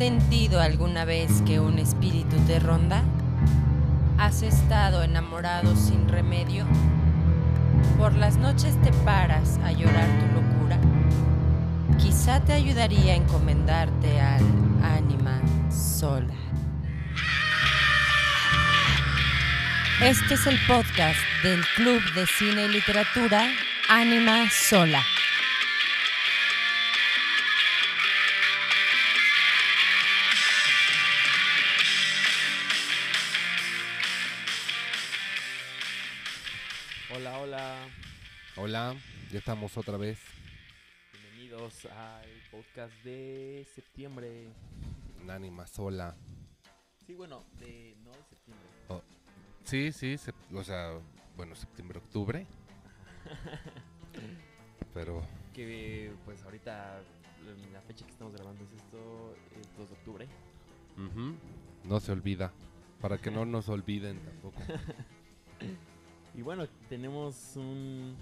sentido alguna vez que un espíritu te ronda? ¿Has estado enamorado sin remedio? ¿Por las noches te paras a llorar tu locura? Quizá te ayudaría a encomendarte al ánima sola. Este es el podcast del Club de Cine y Literatura Ánima Sola. Ya estamos otra vez. Bienvenidos al podcast de septiembre. en Ánima sola. Sí, bueno, de no de septiembre. Sí, sí, sep- o sea, bueno, septiembre, octubre. Pero Que pues ahorita la fecha que estamos grabando es esto, es 2 de octubre. ujú, no se olvida. Para que no nos olviden tampoco. Y bueno, tenemos un,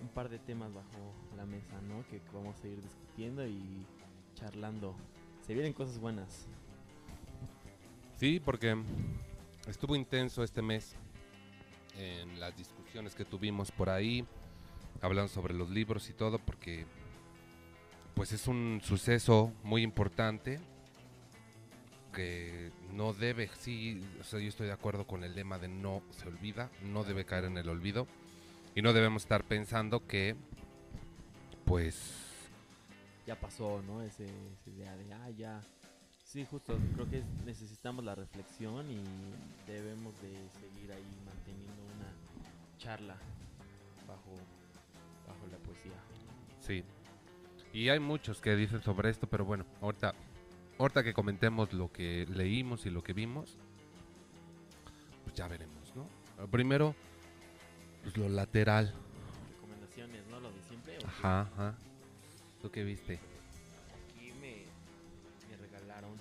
un, par de temas bajo la mesa, ¿no? Que vamos a ir discutiendo y charlando. Se vienen cosas buenas. Sí, porque estuvo intenso este mes en las discusiones que tuvimos por ahí, hablando sobre los libros y todo, porque pues es un suceso muy importante que no debe, sí, o sea, yo estoy de acuerdo con el lema de no se olvida, no debe caer en el olvido y no debemos estar pensando que pues ya pasó, ¿no? Ese, idea de, ah, ya. Sí, justo, creo que necesitamos la reflexión y debemos de seguir ahí manteniendo una charla bajo, bajo la poesía. Sí. Y hay muchos que dicen sobre esto, pero bueno, ahorita, ahorita que comentemos lo que leímos y lo que vimos, pues ya veremos, ¿no? Primero, pues lo lateral. Recomendaciones, ¿no? Lo de siempre. Ajá, ajá. ¿Tú qué viste? Aquí me, me regalaron,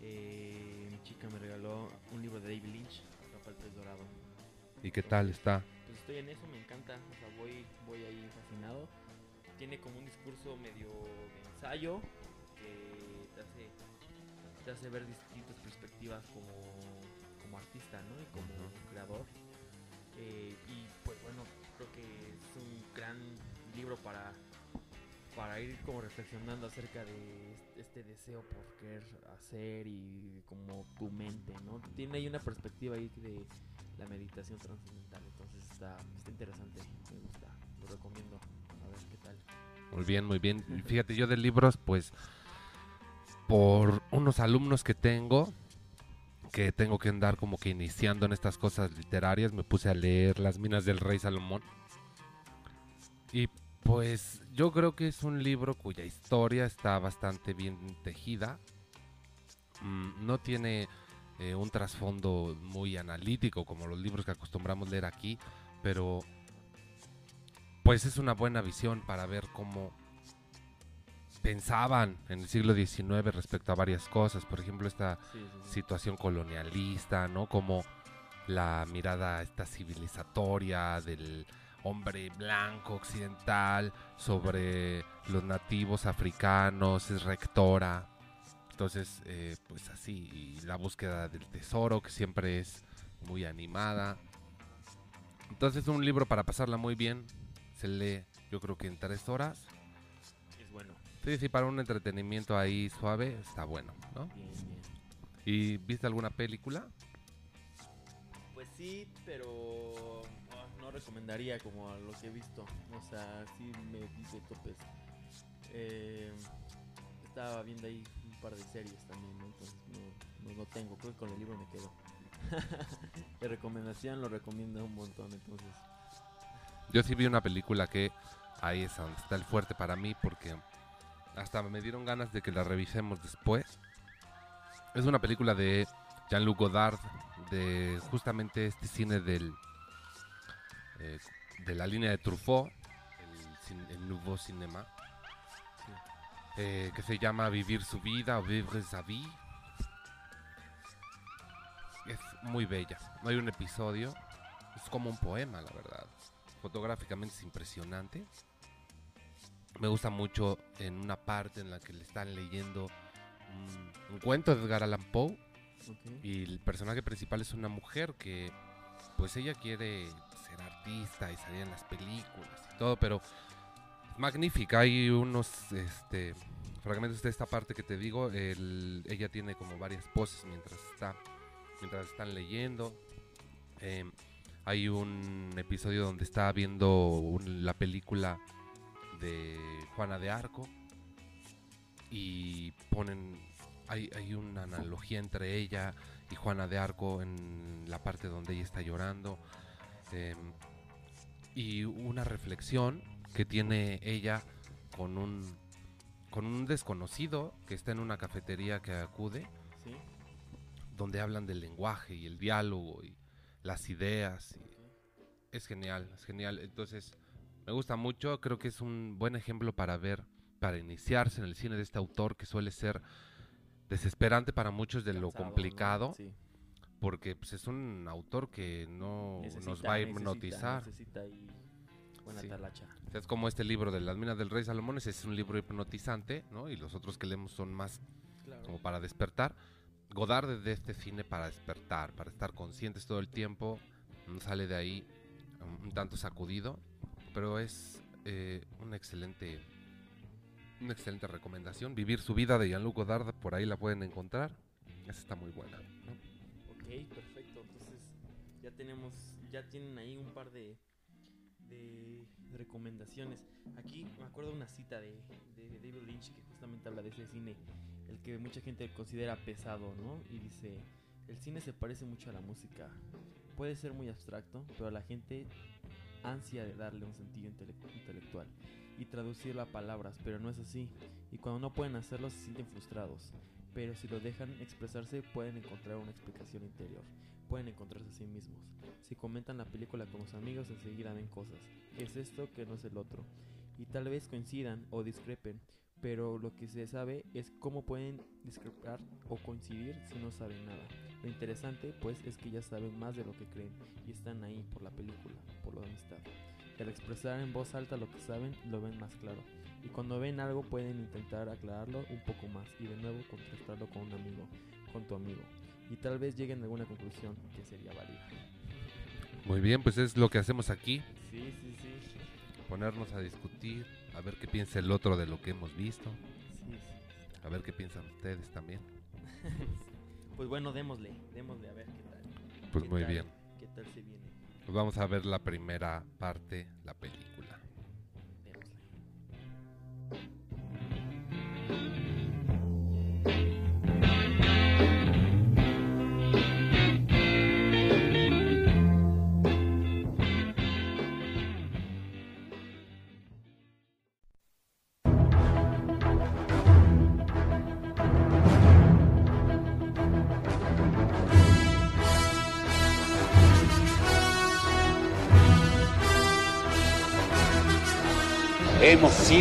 eh, mi chica me regaló un libro de David Lynch, Rafael Pez Dorado. ¿Y qué tal está? Pues estoy en eso, me encanta, o sea, voy, voy ahí fascinado. Tiene como un discurso medio de ensayo que te hace, te hace ver distintas perspectivas como, como artista, ¿no? Y como creador. Eh, y pues bueno, creo que es un gran libro para, para ir como reflexionando acerca de este- este deseo por querer hacer y como tu mente, ¿no? Tiene ahí una perspectiva ahí de la meditación trascendental, entonces está, está interesante, me gusta, lo recomiendo, a ver qué tal. Muy bien, muy bien. Fíjate, yo de libros, pues, por unos alumnos que tengo, que tengo que andar como que iniciando en estas cosas literarias, me puse a leer Las Minas del Rey Salomón. Y pues yo creo que es un libro cuya historia está bastante bien tejida. Mm, no tiene eh, un trasfondo muy analítico como los libros que acostumbramos leer aquí, pero pues es una buena visión para ver cómo pensaban en el siglo XIX respecto a varias cosas. Por ejemplo, esta Sí, sí, sí. situación colonialista, ¿no? Como la mirada esta civilizatoria del hombre blanco occidental sobre los nativos africanos, es rectora. Entonces, eh, pues así, y la búsqueda del tesoro, que siempre es muy animada. Entonces, un libro para pasarla muy bien, se lee yo creo que en tres horas. Sí, sí, para un entretenimiento ahí suave, está bueno, ¿no? bien, bien. ¿Y viste alguna película? Pues sí, pero ah, no recomendaría como a lo que he visto, o sea, sí me dice topes. Eh, estaba viendo ahí un par de series también, ¿no? entonces no, no, no tengo, creo que con el libro me quedo. de recomendación lo recomiendo un montón, entonces. Yo sí vi una película que ahí es donde está el fuerte para mí porque hasta me dieron ganas de que la revisemos después. Es una película de Jean-Luc Godard, de justamente este cine del eh, de la línea de Truffaut, el, el Nouveau Cinema, Sí. eh, que se llama Vivir su vida o Vivre sa vie. Es muy bella. No hay un episodio. Es como un poema, la verdad. Fotográficamente es impresionante. Me gusta mucho en una parte en la que le están leyendo un, un cuento de Edgar Allan Poe Ok. y el personaje principal es una mujer que pues ella quiere ser artista y salir en las películas y todo, pero es magnífica. Hay unos este, fragmentos de esta parte que te digo. el- ella tiene como varias poses mientras está mientras están leyendo. Em, hay un episodio donde está viendo un- la película de Juana de Arco y ponen hay, hay una analogía entre ella y Juana de Arco en la parte donde ella está llorando em, y una reflexión que tiene ella con un con un desconocido que está en una cafetería que acude Sí. donde hablan del lenguaje y el diálogo y las ideas. y es genial, es genial. Entonces, me gusta mucho, creo que es un buen ejemplo para ver, para iniciarse en el cine de este autor que suele ser desesperante para muchos de lo Cansado, ¿no? complicado, Sí. porque pues, es un autor que no nos va a hipnotizar. Necesita ahí buena Sí. talacha. Es como este libro de las minas del rey Salomón, ese es un libro hipnotizante, ¿no? Y los otros que leemos son más Claro. como para despertar. Godard es de este cine para despertar, para estar conscientes todo el tiempo. No sale de ahí un tanto sacudido, pero es eh, una excelente una excelente recomendación. Vivir su vida de Jean-Luc Godard, por ahí la pueden encontrar. Esa está muy buena. ¿no? Ok, perfecto. Entonces ya tenemos, ya tienen ahí un par de, de recomendaciones. Aquí me acuerdo una cita de, de David Lynch que justamente habla de ese cine, el que mucha gente considera pesado, ¿no? Y dice, el cine se parece mucho a la música. Puede ser muy abstracto, pero la gente ansia de darle un sentido intele- intelectual y traducirlo a palabras, pero no es así. Y cuando no pueden hacerlo se sienten frustrados pero si lo dejan expresarse pueden encontrar una explicación interior, pueden encontrarse a sí mismos. Si comentan la película con los amigos enseguida ven cosas, ¿qué es esto? que no es el otro? Y tal vez coincidan o discrepen, pero lo que se sabe es cómo pueden discrepar o coincidir si no saben nada. Lo interesante pues es que ya saben más de lo que creen y están ahí por la película, por la amistad. Y al expresar en voz alta lo que saben, lo ven más claro. Y cuando ven algo pueden intentar aclararlo un poco más y de nuevo contrastarlo con un amigo, con tu amigo. Y tal vez lleguen a alguna conclusión que sería válida. Muy bien, pues es lo que hacemos aquí. Sí, sí, sí. Ponernos a discutir, a ver qué piensa el otro de lo que hemos visto, Sí, sí. a ver qué piensan ustedes también. Pues bueno, démosle, démosle a ver qué tal. Pues qué muy tal, bien. ¿Qué tal se viene? Pues vamos a ver la primera parte, la película.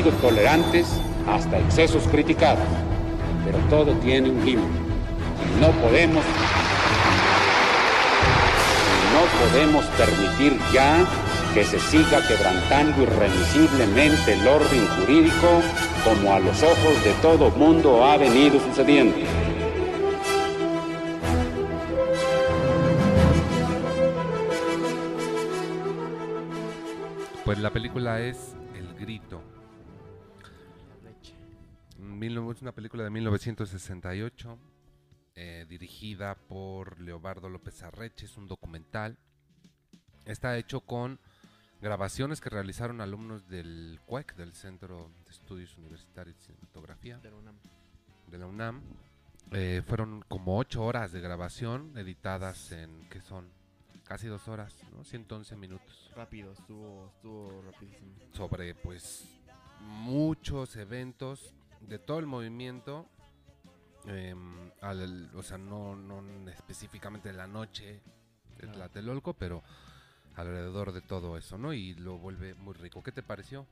Tolerantes hasta excesos criticados, pero todo tiene un límite. Y no podemos no podemos permitir ya que se siga quebrantando irremisiblemente el orden jurídico como a los ojos de todo mundo ha venido sucediendo. Pues la película es El Grito. Es una película de 1968, eh, dirigida por Leobardo López Arreche, es un documental. Está hecho con grabaciones que realizaron alumnos del CUEC, del Centro de Estudios Universitarios de Cinematografía De la UNAM. de la UNAM. Eh, fueron como ocho horas de grabación editadas en, ¿qué son? Casi dos horas, ¿no? 111 minutos. Rápido, estuvo, estuvo rapidísimo. sobre pues muchos eventos de todo el movimiento em, al- o sea no, no específicamente en la noche de. Tlatelolco pero alrededor de todo eso no y lo vuelve muy rico ¿qué te pareció?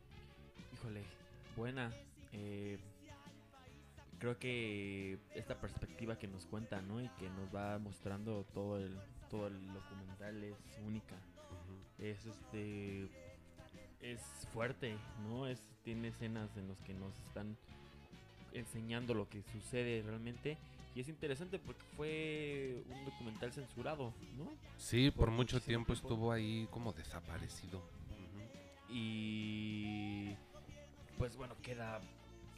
Híjole, buena. Eh, creo que esta perspectiva que nos cuenta, ¿no? Y que nos va mostrando todo el, todo el documental es única. Es este. es fuerte, ¿no? Es, tiene escenas en las que nos están enseñando lo que sucede realmente. Y es interesante porque fue un documental censurado, ¿no? Sí, por, Por mucho tiempo tiempo. estuvo ahí como desaparecido. Y pues bueno, queda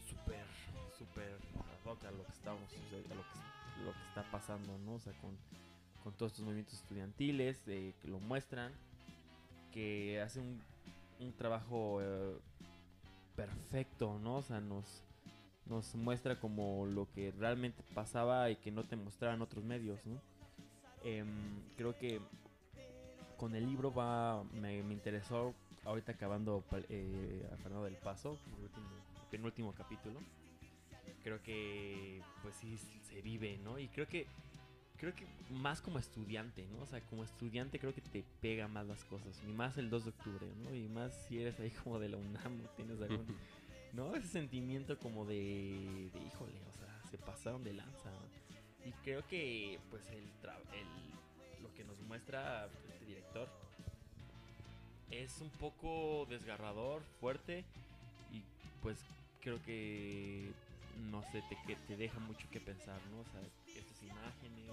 súper, súper a lo que estamos, a lo que, lo que está pasando, ¿no? O sea, con, con todos estos movimientos estudiantiles eh, que lo muestran, que hace un, un trabajo eh, perfecto, ¿no? O sea, nos, nos muestra como lo que realmente pasaba y que no te mostraban otros medios. Em, creo que con el libro va me, me interesó ahorita acabando eh, a Fernando del Paso, el último, penúltimo capítulo. Creo que pues sí se vive, ¿no? Y creo que creo que más como estudiante, ¿no? O sea, como estudiante creo que te pega más las cosas, y más el 2 de octubre, ¿no? Y más si eres ahí como de la UNAM, tienes algún ¿no? Ese sentimiento como de, de híjole, o sea, se pasaron de lanza. Y creo que, pues, el, tra- el lo que nos muestra este director es un poco desgarrador, fuerte, y pues creo que, no sé, te, que te deja mucho que pensar, ¿no? O sea, estas imágenes,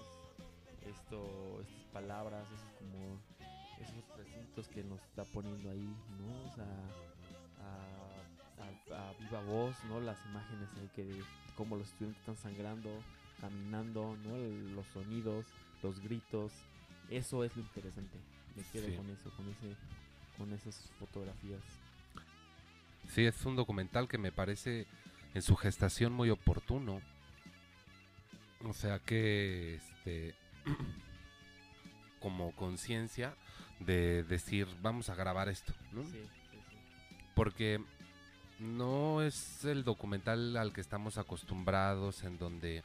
esto, estas palabras, esos como, esos recintos que nos está poniendo ahí, ¿no? O sea, a- viva voz, ¿no? Las imágenes ahí que de cómo los estudiantes están sangrando, caminando, ¿no? El- Los sonidos, los gritos, eso es lo interesante. Me quedo Sí. con eso, con ese, con esas fotografías. Sí, es un documental que me parece en su gestación muy oportuno. O sea que, este, como conciencia de decir, vamos a grabar esto, ¿no? Sí, sí, sí. Porque no es el documental al que estamos acostumbrados en donde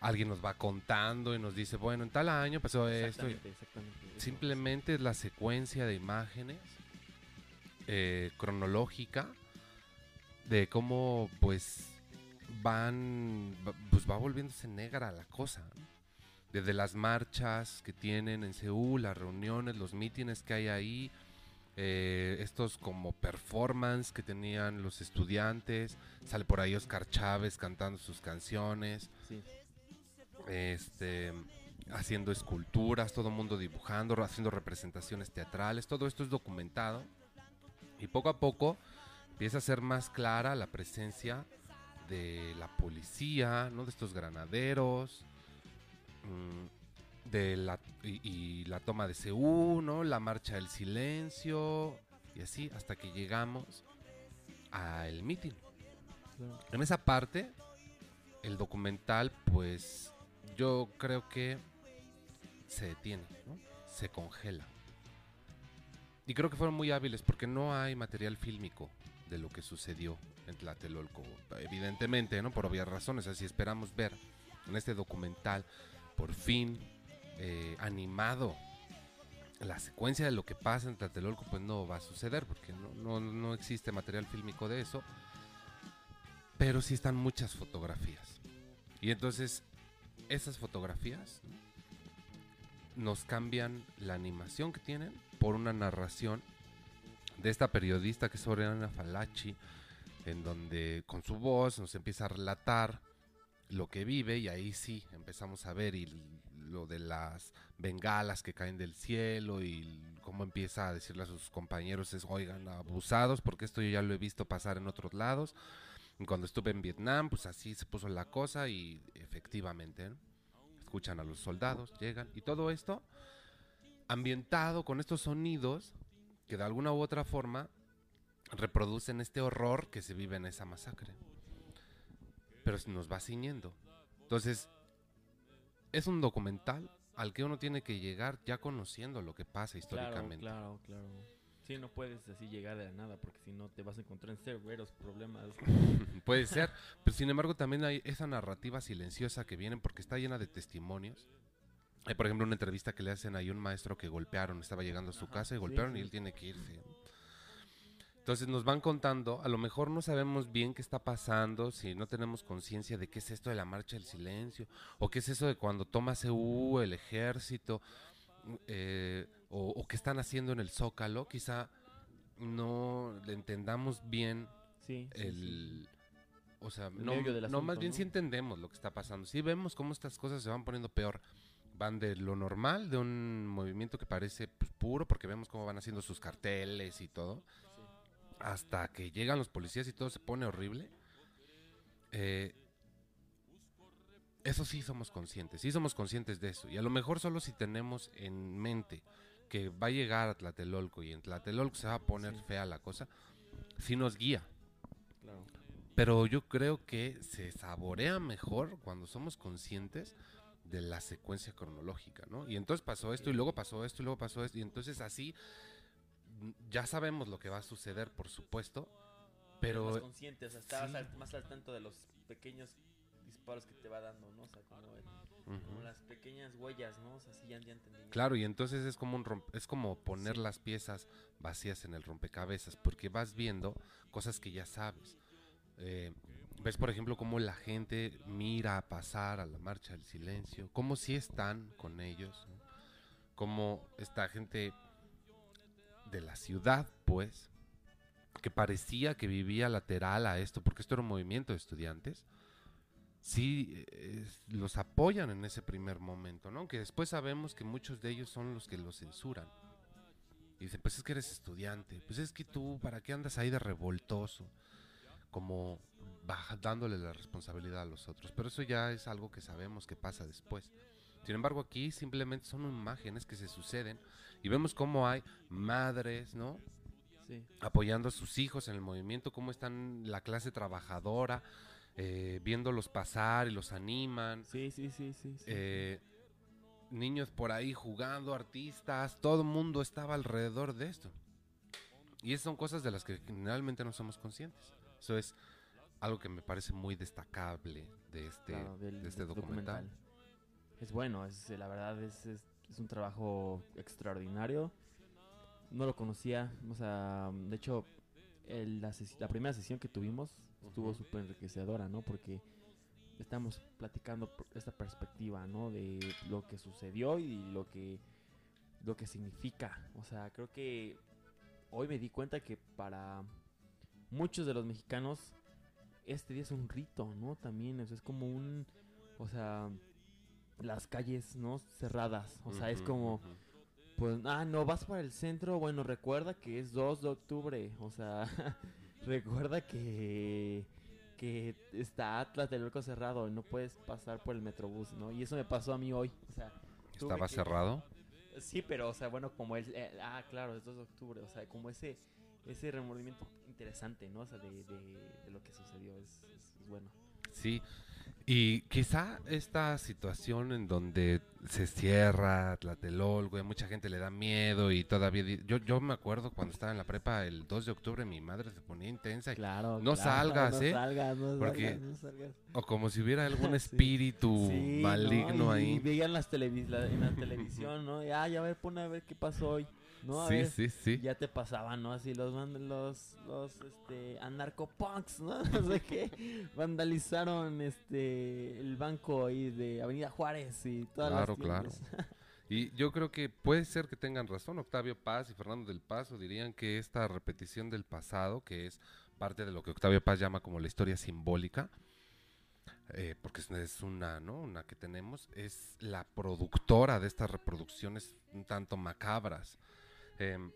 alguien nos va contando y nos dice, bueno, en tal año pasó esto. Exactamente. Simplemente es la secuencia de imágenes eh, cronológica de cómo pues van va- pues va volviéndose negra la cosa ¿no? desde las marchas que tienen en Seúl las reuniones los mítines que hay ahí eh, estos como performance que tenían los estudiantes. Sale por ahí Oscar Chávez cantando sus canciones. Sí, este haciendo esculturas, todo el mundo dibujando, haciendo representaciones teatrales, todo esto es documentado. Y poco a poco empieza a ser más clara la presencia de la policía, ¿no? de estos granaderos, mm, de la y, y la toma de Seúl, ¿no? la marcha del silencio y así hasta que llegamos al mitin. claro. En esa parte, el documental, pues yo creo que se detiene, ¿no? se congela. Y creo que fueron muy hábiles porque no hay material fílmico de lo que sucedió en Tlatelolco. Evidentemente, ¿no? Por obvias razones. Así esperamos ver en este documental, por fin, eh, animado, la secuencia de lo que pasa en Tlatelolco, pues no va a suceder porque no, no, no existe material fílmico de eso pero sí están muchas fotografías. Y entonces esas fotografías ¿no? nos cambian la animación que tienen por una narración de esta periodista que es Oriana Falachi, en donde con su voz nos empieza a relatar lo que vive y ahí sí empezamos a ver y lo de las bengalas que caen del cielo y cómo empieza a decirle a sus compañeros es oigan abusados porque esto yo ya lo he visto pasar en otros lados Cuando estuve en Vietnam, pues así se puso la cosa y efectivamente, ¿no? escuchan a los soldados, llegan y todo esto ambientado con estos sonidos que de alguna u otra forma reproducen este horror que se vive en esa masacre. Pero nos va ciñendo. Entonces, es un documental al que uno tiene que llegar ya conociendo lo que pasa Claro, históricamente. claro, claro. Sí, no puedes así llegar de la nada porque si no te vas a encontrar en severos problemas. Puede ser, pero sin embargo también hay esa narrativa silenciosa que viene porque está llena de testimonios. Hay, por ejemplo, una entrevista que le hacen ahí a un maestro que golpearon, estaba llegando a su Ajá, casa y sí, golpearon y él tiene que irse. Entonces nos van contando, a lo mejor no sabemos bien qué está pasando, si no tenemos conciencia de qué es esto de la marcha del silencio, o qué es eso de cuando toma CU, el ejército, eh, o, o qué están haciendo en el Zócalo, quizá no entendamos bien Sí, sí, sí. el... O sea, El no, más bien ¿no? sí entendemos lo que está pasando. Sí vemos cómo estas cosas se van poniendo peor. Van de lo normal, de un movimiento que parece pues, puro, porque vemos cómo van haciendo sus carteles y todo, hasta que llegan los policías y todo se pone horrible. Eh, eso sí somos conscientes, sí somos conscientes de eso. Y a lo mejor solo si tenemos en mente que va a llegar a Tlatelolco y en Tlatelolco se va a poner Sí. fea la cosa, sí nos guía. Claro. Pero yo creo que se saborea mejor cuando somos conscientes de la secuencia cronológica, ¿no? Y entonces pasó esto y luego pasó esto y luego pasó esto y entonces así ya sabemos lo que va a suceder, por supuesto, pero más consciente, o sea, estabas sí. al- más al tanto de los pequeños disparos que te va dando, ¿no? O sea, como, el- como Ujú. las pequeñas huellas, ¿no? O sea, sí, ya, ya entendí. Claro, y entonces es como un romp- es como poner Sí. las piezas vacías en el rompecabezas, porque vas viendo cosas que ya sabes. Eh, ves, por ejemplo, cómo la gente mira pasar a la marcha del silencio, cómo sí están con ellos, ¿no? cómo esta gente de la ciudad, pues, que parecía que vivía lateral a esto, porque esto era un movimiento de estudiantes, sí los apoyan en ese primer momento, ¿no? Que después sabemos que muchos de ellos son los que los censuran. Y dicen, pues es que eres estudiante, pues es que tú, ¿para qué andas ahí de revoltoso? Como baja, dándole la responsabilidad a los otros. Pero eso ya es algo que sabemos que pasa después. Sin embargo, aquí simplemente son imágenes que se suceden y vemos cómo hay madres, ¿no? Sí. apoyando a sus hijos en el movimiento, cómo están la clase trabajadora, eh, viéndolos pasar y los animan, Sí, sí, sí, sí. sí. eh, niños por ahí jugando, artistas, todo el mundo estaba alrededor de esto. Y esas son cosas de las que generalmente no somos conscientes. Eso es algo que me parece muy destacable de este, Claro, del- de este documental. Es bueno, es, la verdad es, es, es un trabajo extraordinario. No lo conocía, o sea, de hecho, el- la, la primera sesión que tuvimos estuvo Ujú. súper enriquecedora, ¿no? Porque estamos platicando por esta perspectiva, ¿no? De lo que sucedió y lo que, lo que significa. O sea, creo que hoy me di cuenta que para muchos de los mexicanos este día es un rito, ¿no? También, o sea, es como un, o sea, las calles, ¿no? Cerradas, o sea, es como, ujú. pues, ah, no, vas para el centro, bueno, recuerda que es 2 de octubre, o sea, recuerda que, que está Tlatelolco cerrado y no puedes pasar por el metrobús, ¿no? Y eso me pasó a mí hoy, o sea, tuve ¿Estaba que- cerrado? Sí, pero, o sea, bueno, como el, eh, ah, claro, es 2 de octubre, o sea, como ese, ese remordimiento interesante, ¿no? O sea, de, de, de lo que sucedió, es bueno. Sí, y quizá esta situación en donde se cierra Tlatelolco, y a mucha gente le da miedo y todavía... Yo, yo me acuerdo cuando estaba en la prepa el 2 de octubre mi madre se ponía intensa y- Claro, No claro, salgas, no ¿eh? salgas, no Porque- salgas, no salgas. o como si hubiera algún espíritu Sí, maligno ¿no? Y ahí. veían las televis la- en la televisión, ¿no? Y, ah, ya a ver, pon a ver qué pasó hoy. ¿No? A sí, sí, sí. Ya te pasaban, ¿no? Así los los los este anarcopunks, ¿no? No sé qué. Vandalizaron este el banco ahí de Avenida Juárez y todas Claro, las claro. tiendas. Y yo creo que puede ser que tengan razón. Octavio Paz y Fernando del Paso dirían que esta repetición del pasado, que es parte de lo que Octavio Paz llama como la historia simbólica, eh, porque es- es una, ¿no? Una que tenemos, es la productora de estas reproducciones un tanto macabras. Em,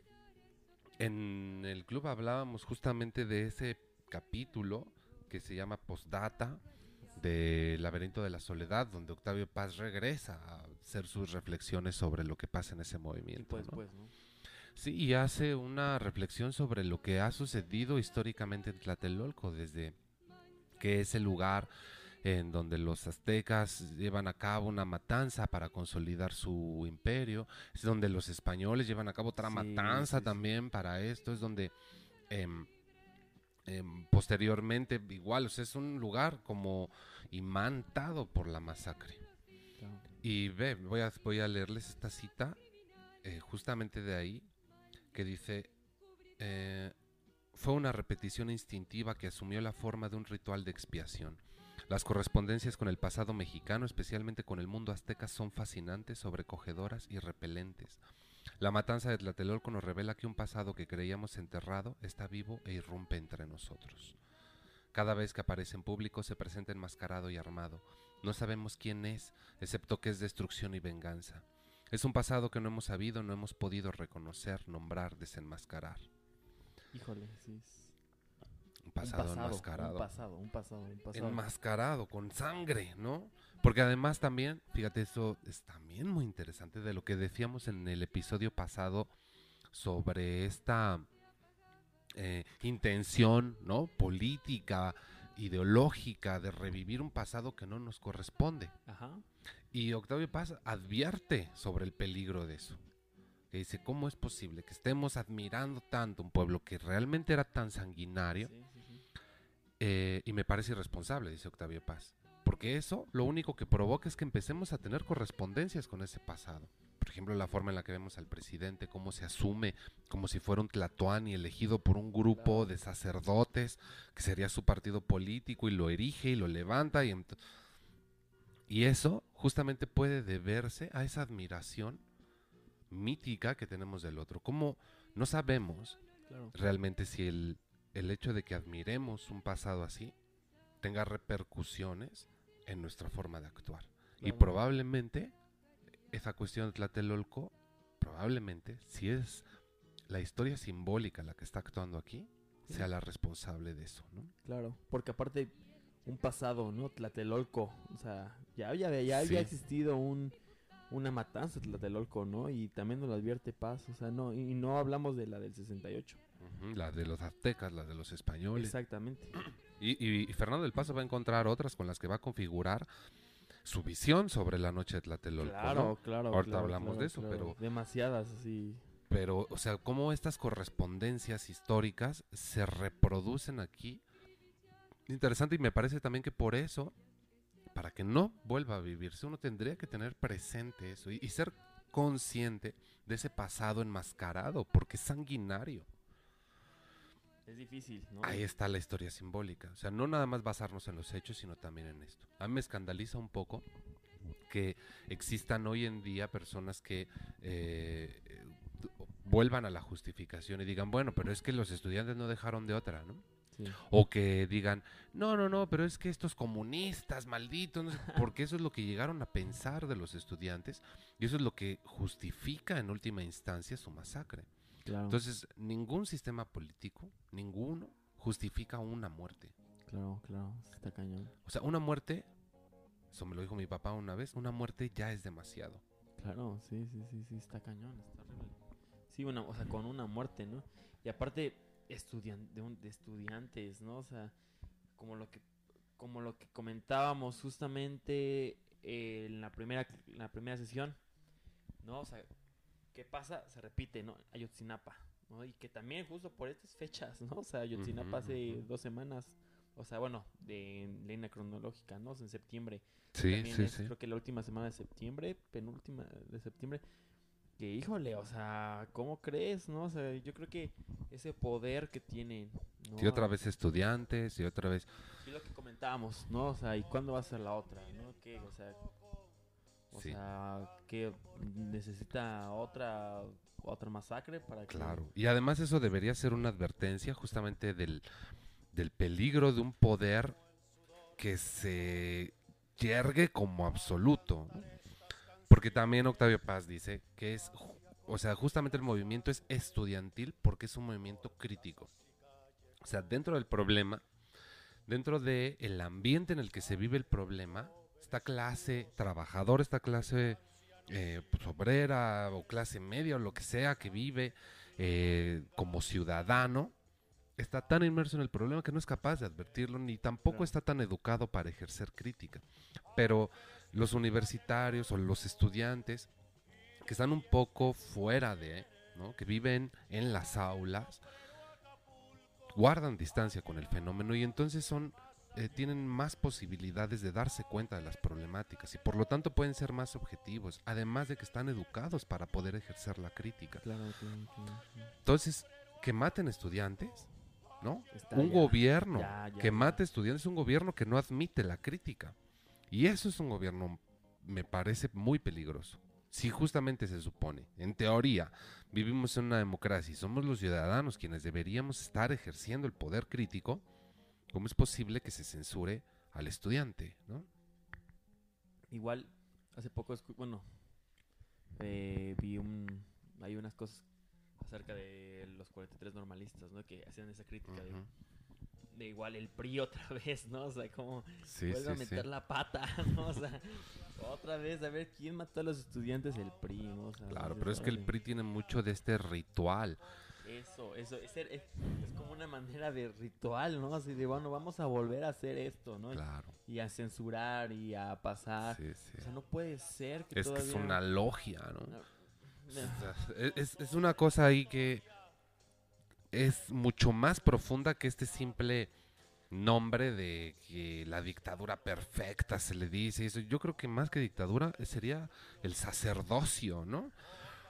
en el club hablábamos justamente de ese capítulo que se llama Postdata de Laberinto de la Soledad, donde Octavio Paz regresa a hacer sus reflexiones sobre lo que pasa en ese movimiento. Pues, ¿no? pues, ¿no? Sí, y hace una reflexión sobre lo que ha sucedido históricamente en Tlatelolco, desde que es el lugar en donde los aztecas llevan a cabo una matanza para consolidar su imperio, es donde los españoles llevan a cabo otra Sí, matanza sí, también para esto, es donde em, posteriormente igual, o sea, es un lugar como imantado por la masacre. Y ve, voy a, voy a leerles esta cita eh, justamente de ahí, que dice, eh, fue una repetición instintiva que asumió la forma de un ritual de expiación. Las correspondencias con el pasado mexicano, especialmente con el mundo azteca, son fascinantes, sobrecogedoras y repelentes. La matanza de Tlatelolco nos revela que un pasado que creíamos enterrado está vivo e irrumpe entre nosotros. Cada vez que aparece en público se presenta enmascarado y armado. No sabemos quién es, excepto que es destrucción y venganza. Es un pasado que no hemos sabido, no hemos podido reconocer, nombrar, desenmascarar. Híjole, sí. Un pasado, un enmascarado. Un pasado, un pasado, un pasado. enmascarado, con sangre, ¿no? Porque además también, fíjate, eso es también muy interesante de lo que decíamos en el episodio pasado sobre esta eh, intención, ¿no? Política, ideológica de revivir un pasado que no nos corresponde. Ajá. Y Octavio Paz advierte sobre el peligro de eso. Que dice, ¿cómo es posible que estemos admirando tanto un pueblo que realmente era tan sanguinario? Sí, sí, sí. Eh, y me parece irresponsable, dice Octavio Paz. Porque eso lo único que provoca es que empecemos a tener correspondencias con ese pasado. Por ejemplo, la forma en la que vemos al presidente, cómo se asume como si fuera un tlatoani elegido por un grupo de sacerdotes, que sería su partido político, y lo erige y lo levanta. Y, y eso justamente puede deberse a esa admiración mítica que tenemos del otro. Como no sabemos Claro. realmente si el, el hecho de que admiremos un pasado así tenga repercusiones en nuestra forma de actuar. Y probablemente esa cuestión de Tlatelolco, probablemente, si es la historia simbólica la que está actuando aquí, Sí. sea la responsable de eso, ¿no? Claro, porque aparte un pasado, ¿no? Tlatelolco, o sea, ya, ya Sí. había existido un una matanza de Tlatelolco, ¿no? Y también nos lo advierte Paz, o sea, no y no hablamos de la del 68. Ujú, La de los aztecas, la de los españoles. Exactamente. Y, y- y Fernando del Paso va a encontrar otras con las que va a configurar su visión sobre la noche de Tlatelolco, Claro, ¿no? claro. Ahorita claro, hablamos claro, de eso, claro. pero- demasiadas así. Pero, o sea, cómo estas correspondencias históricas se reproducen aquí. Interesante y me parece también que por eso, para que no vuelva a vivirse, uno tendría que tener presente eso y, y ser consciente de ese pasado enmascarado, porque es sanguinario. Es difícil, ¿no? Ahí está la historia simbólica. O sea, no nada más basarnos en los hechos, sino también en esto. A mí me escandaliza un poco que existan hoy en día personas que eh, eh, vuelvan a la justificación y digan, bueno, pero es que los estudiantes no dejaron de otra, ¿no? Sí. O que digan, no, no, no, pero es que estos comunistas, malditos, no sé", porque eso es lo que llegaron a pensar de los estudiantes y eso es lo que justifica en última instancia su masacre. Claro. Entonces, ningún sistema político, ninguno, justifica una muerte. claro, claro, está cañón. O sea, una muerte, eso me lo dijo mi papá una vez, una muerte ya es demasiado. Claro, sí, sí, sí, sí, está cañón, está horrible. Sí, una, o sea, con una muerte, ¿no? Y aparte, estudian, de, un- de estudiantes, ¿no? O sea, como lo que, como lo que comentábamos justamente eh, en la primera, en la primera sesión, ¿no? O sea, ¿qué pasa? Se repite, ¿no? Ayotzinapa, ¿no? Y que también justo por estas fechas, ¿no? O sea, Ayotzinapa hace dos semanas, o sea, bueno, de en línea cronológica, ¿no? O sea, en septiembre. Sí, También sí, es, sí. Creo que la última semana de septiembre, penúltima de septiembre. Que híjole, o sea, ¿cómo crees, no? O sea, yo creo que ese poder que tienen. ¿no? Y otra vez estudiantes, y otra vez... Y lo que comentábamos, ¿no? O sea, ¿y cuándo va a ser la otra, no? ¿Qué? O sea, o Sí. sea, que necesita otra otra masacre para que Claro. Y además eso debería ser una advertencia justamente del, del peligro de un poder que se yergue como absoluto. ¿no? Porque también Octavio Paz dice que es, o sea, justamente el movimiento es estudiantil porque es un movimiento crítico. O sea, dentro del problema, dentro del el ambiente en el que se vive el problema, esta clase trabajadora, esta clase eh, pues, obrera o clase media o lo que sea que vive eh, como ciudadano, está tan inmerso en el problema que no es capaz de advertirlo ni tampoco está tan educado para ejercer crítica. Pero los universitarios o los estudiantes que están un poco fuera de, ¿no? que viven en las aulas, guardan distancia con el fenómeno y entonces son eh, tienen más posibilidades de darse cuenta de las problemáticas y por lo tanto pueden ser más objetivos, además de que están educados para poder ejercer la crítica. Claro, claro, claro, claro. Entonces, que maten estudiantes, ¿no? Está un ya, gobierno ya, ya, que mate estudiantes es un gobierno que no admite la crítica. Y eso es un gobierno, me parece, muy peligroso. Si justamente se supone, en teoría, vivimos en una democracia y somos los ciudadanos quienes deberíamos estar ejerciendo el poder crítico, ¿cómo es posible que se censure al estudiante, ¿no? Igual, hace poco, bueno, eh, vi un, hay unas cosas acerca de los 43 normalistas, ¿no? Que hacían esa crítica Ujú. de igual el PRI otra vez, ¿no? O sea, como Sí, vuelve a sí. meter la pata, ¿no? O sea, otra vez, a ver, ¿quién mató a los estudiantes? El PRI, ¿no? O sea, Claro, pero es que el. PRI tiene mucho de este ritual. Eso, eso, es, es, es como una manera de ritual, ¿no? Así de, bueno, vamos a volver a hacer esto, ¿no? Claro. Y a censurar y a pasar. Sí, sí. O sea, no puede ser que Es que es una logia, ¿no? No. Es, es una cosa ahí que es mucho más profunda que este simple nombre de que la dictadura perfecta se le dice. y Eso. Yo creo que más que dictadura eh, sería el sacerdocio, ¿no?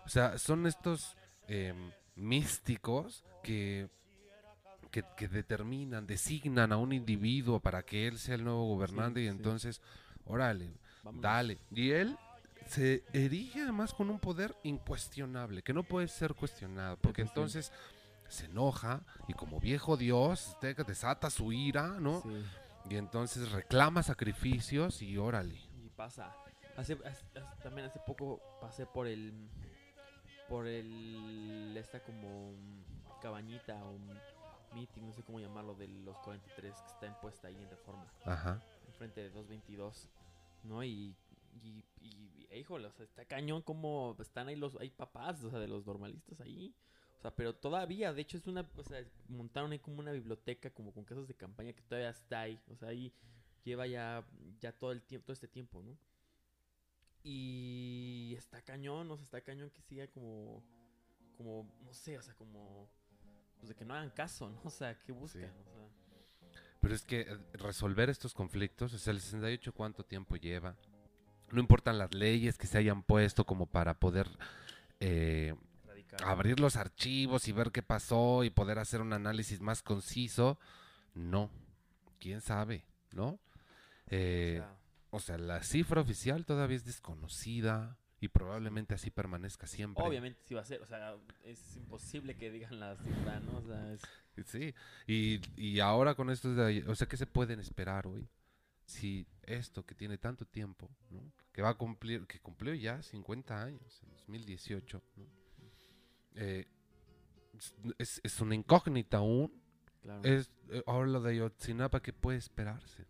O sea, son estos em, místicos que, que, que determinan, designan a un individuo para que él sea el nuevo gobernante y sí. entonces, órale. Dale. Y él se erige además con un poder incuestionable, que no puede ser cuestionado, porque entonces se enoja y como viejo Dios te- desata su ira, ¿no? Sí. Y entonces reclama sacrificios y órale. Y pasa. Hace, también hace poco pasé por el. Por el. Esta como. Cabañita o un meeting, no sé cómo llamarlo, de los 43 que está impuesta ahí en reforma. Ajá. Enfrente de 222. ¿No? Y. Y, y, y, híjole, o sea, está cañón como están ahí los hay papás, o sea, de los normalistas ahí. Sea, pero todavía, de hecho es una, o sea, montaron ahí como una biblioteca como con casas de campaña que todavía está ahí. O sea, ahí lleva ya, ya todo el tiempo, todo este tiempo, ¿no? Y está cañón, o sea, está cañón que siga como, como, no sé, o sea, como, pues de que no hagan caso, ¿no? O sea, que buscan, o sea. Pero es que eh, resolver estos conflictos, o sea, el 68 cuánto tiempo lleva. No importan las leyes que se hayan puesto como para poder eh, abrir los archivos y ver qué pasó y poder hacer un análisis más conciso. No. ¿Quién sabe? ¿No? Eh, O sea, o sea, la cifra oficial todavía es desconocida y probablemente así permanezca siempre. Obviamente sí va a ser, o sea, es imposible que digan la cifra, ¿no? O sea, es, Sí. Y, y ahora con esto de ahí, o sea, ¿qué se pueden esperar hoy? Si esto que tiene tanto tiempo, ¿no? Que va a cumplir, que cumplió ya 50 años, en 2018, ¿no? Eh, es, es una incógnita aún. claro. Es, eh, ahora lo de Ayotzinapa, ¿qué puede esperarse?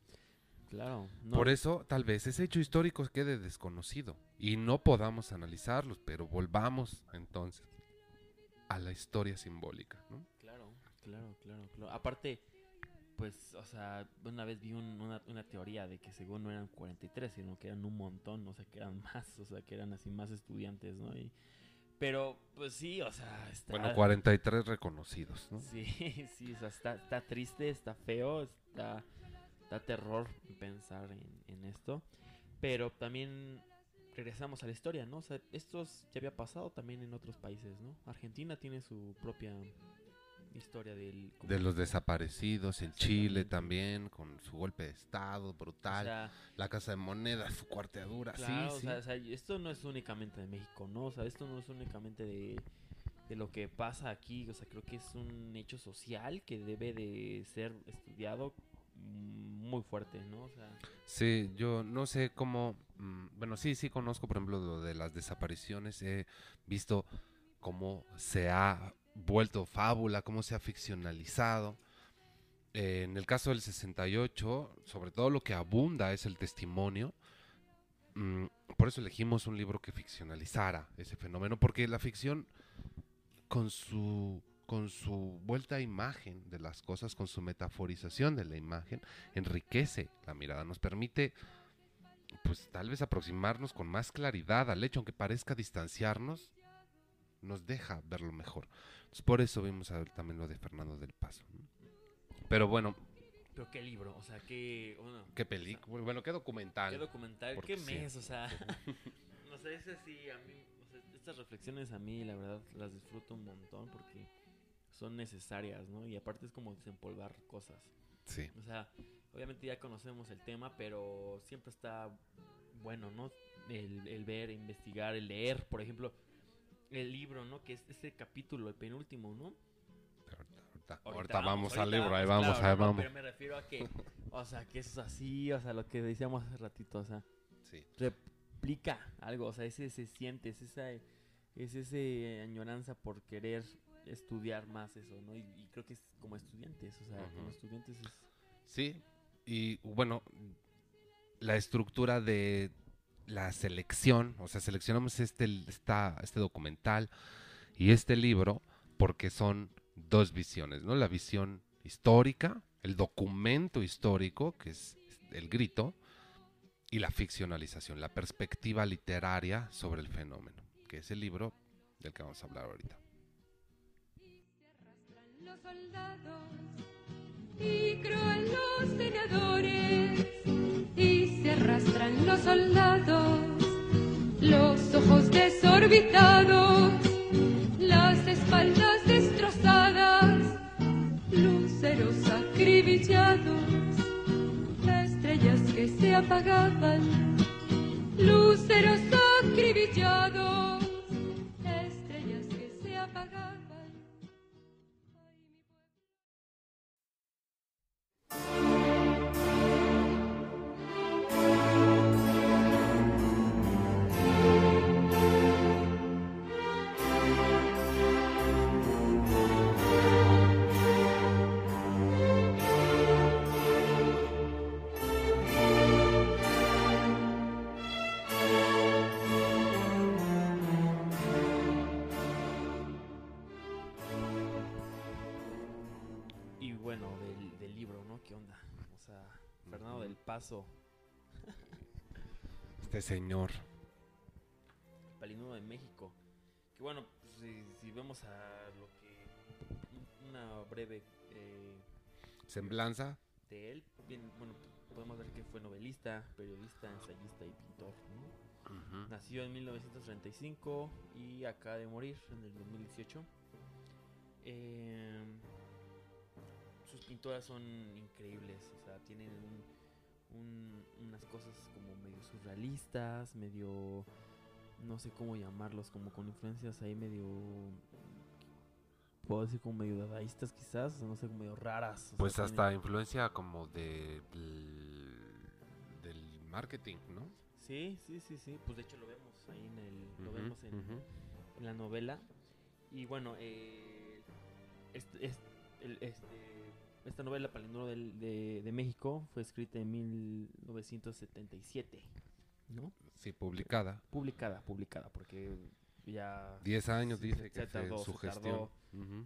claro. no, Por eso, tal vez ese hecho histórico quede desconocido y no podamos analizarlos, pero volvamos entonces a la historia simbólica, ¿no? Claro, claro, claro, claro. Aparte, pues, o sea, una vez vi un- una, una teoría de que según no eran 43, sino que eran un montón, o sea, que eran más, o sea, que eran así más estudiantes, ¿no? Y, pero, pues sí, o sea, está... Bueno, 43 reconocidos, ¿no? Sí, sí, o sea, está, está triste, está feo, está, terror pensar en, en esto. Pero también regresamos a la historia, ¿no? O sea, esto ya había pasado también en otros países, ¿no? Argentina tiene su propia historia del... De los desaparecidos, en Chile también, con su golpe de estado o brutal, sea, la casa de moneda, su cuarteadura, claro, sí, o sí. sea, o sea, esto no es únicamente de México, ¿no? O sea, esto no es únicamente de, de lo que pasa aquí. O sea, creo que es un hecho social que debe de ser estudiado muy fuerte, ¿no? O sea, Sí, yo no sé cómo, mm, bueno, sí, sí conozco, por ejemplo, lo de las desapariciones, he visto cómo se ha vuelto fábula, cómo se ha ficcionalizado. Eh, en el caso del 68, sobre todo lo que abunda es el testimonio. Mm, por eso elegimos un libro que ficcionalizara ese fenómeno, porque la ficción, con su, con su vuelta a imagen de las cosas, con su metaforización de la imagen, enriquece la mirada, nos permite, pues tal vez aproximarnos con más claridad al hecho, aunque parezca distanciarnos, nos deja verlo mejor. Entonces, por eso vimos a ver también lo de Fernando del Paso. Pero bueno, pero qué libro, o sea, qué... Bueno, qué película, bueno, qué documental. qué documental, qué sí. mes, o sea... ese sí, a mí... o sea, estas reflexiones a mí, la verdad, las disfruto un montón porque son necesarias, ¿no? Y aparte es como desempolvar cosas. Sí, O sea, obviamente ya conocemos el tema, pero siempre está bueno, ¿no? el, el ver, investigar, el leer, por ejemplo, el libro, ¿no? Que es ese capítulo, el penúltimo, ¿no? Ahorita, ahorita- ahorita vamos al libro, ahí vamos, claro, ahí no, no, vamos. Pero me refiero a que, o sea, que es así, o sea, lo que decíamos hace ratito, o sea, Sí. replica algo, o sea, ese se siente, es esa, es ese añoranza por querer estudiar más eso, ¿no? Y, y creo que es como estudiantes, o sea, Ujú. como estudiantes es... Sí, y bueno, la estructura de la selección, o sea, seleccionamos este, esta, este documental y este libro porque son dos visiones, ¿no? La visión histórica, el documento histórico, que es el grito, y la ficcionalización, la perspectiva literaria sobre el fenómeno, que es el libro del que vamos a hablar ahorita. Los soldados y cruel los senadores y se arrastran los soldados, los ojos desorbitados, las espaldas destrozadas, luceros acribillados, estrellas que se apagaban, luceros acribillados, estrellas que se apagaban. Paso, Este señor, Palinudo de México. Que bueno, pues, si, si vemos a lo que... un- Una breve eh, semblanza, de él, bien, bueno, podemos ver que fue novelista, periodista, ensayista y pintor, ¿no? ujú, Nació en 1935 y acaba de morir en el 2018. Eh, sus pinturas son increíbles, o sea, tienen un- un- unas cosas como medio surrealistas, medio, no sé cómo llamarlos, como con influencias ahí medio, puedo decir como medio dadaístas quizás, no sé, como medio raras. o Pues hasta influencia como de, del marketing, ¿no? Sí, sí, sí, sí, pues de hecho lo vemos ahí en el, lo vemos en, la novela. Y bueno, eh, este, el- este- esta novela, Palindro del- de, de México, fue escrita en 1977, ¿no? Sí, publicada. Publicada, publicada, porque ya 10 años se- dice se que fue tardó, su se gestión.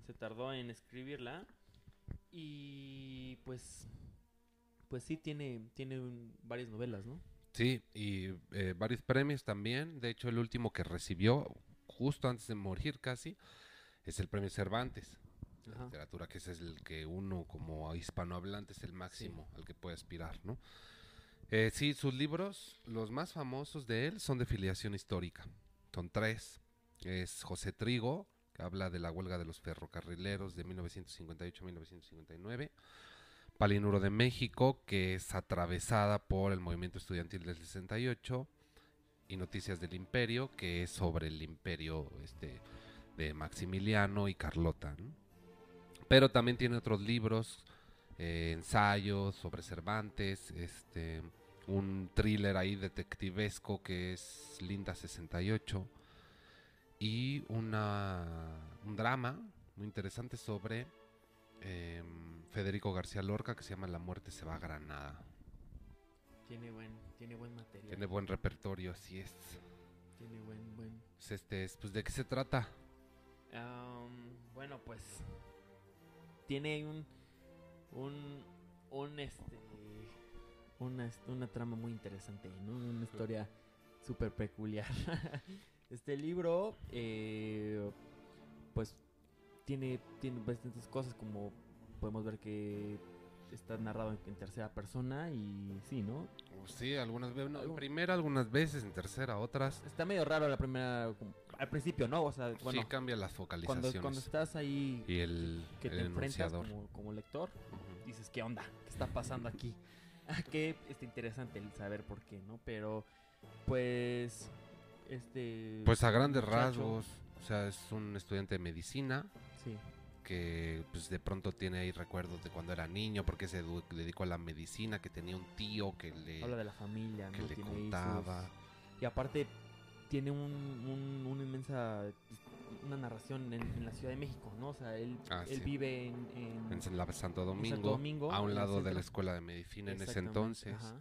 se tardó en escribirla. Y pues, pues sí, tiene, tiene un- varias novelas, ¿no? Sí, y eh, varios premios también. De hecho, el último que recibió, justo antes de morir casi, es el premio Cervantes. Ajá. literatura, que ese es el que uno como hispanohablante es el máximo al que puede aspirar, ¿no? Eh, sí, sus libros, los más famosos de él, son de filiación histórica. Son tres. Es José Trigo, que habla de la huelga de los ferrocarrileros de 1958 a 1959. Palinuro de México, que es atravesada por el movimiento estudiantil del 68. Y Noticias del Imperio, que es sobre el imperio este, de Maximiliano y Carlota. ¿no? Pero también tiene otros libros, eh, ensayos sobre Cervantes, este, un thriller ahí detectivesco que es Linda 68 y una, un drama muy interesante sobre em, Federico García Lorca que se llama La muerte se va a Granada. Tiene buen, tiene buen material. Tiene buen repertorio, así es. Tiene buen, buen. Pues, este, es, pues, ¿de qué se trata? Am, bueno, pues tiene un un un este una, est- una trama muy interesante, ¿no? Una historia súper peculiar. este libro, eh, pues tiene tiene bastantes cosas como podemos ver que está narrado en, en tercera persona y sí, ¿no? Sí, algunas veces, en primera algunas veces, en tercera otras. Está medio raro la primera al principio, ¿no? O sea, bueno, sí, cambia las focalizaciones. cuando estás ahí y el, que el te enfrentas como, como lector, dices, ¿qué onda? ¿Qué está pasando aquí? Ah, Qué este, interesante el saber por qué, ¿no? Pero Pues. Este. Pues a grandes muchacho, rasgos, o sea, es un estudiante de medicina Sí. que pues de pronto tiene ahí recuerdos de cuando era niño, porque se dedicó a la medicina, que tenía un tío que le, Habla de la familia, que ¿no? le Tiene sus- contaba. Y aparte, tiene un, un- una narración en, en la Ciudad de México, ¿no? O sea, él, Ah, él sí. vive en. en- En San- la- Santo Domingo, Domingo, a un lado de la escuela de medicina en ese entonces. ajá.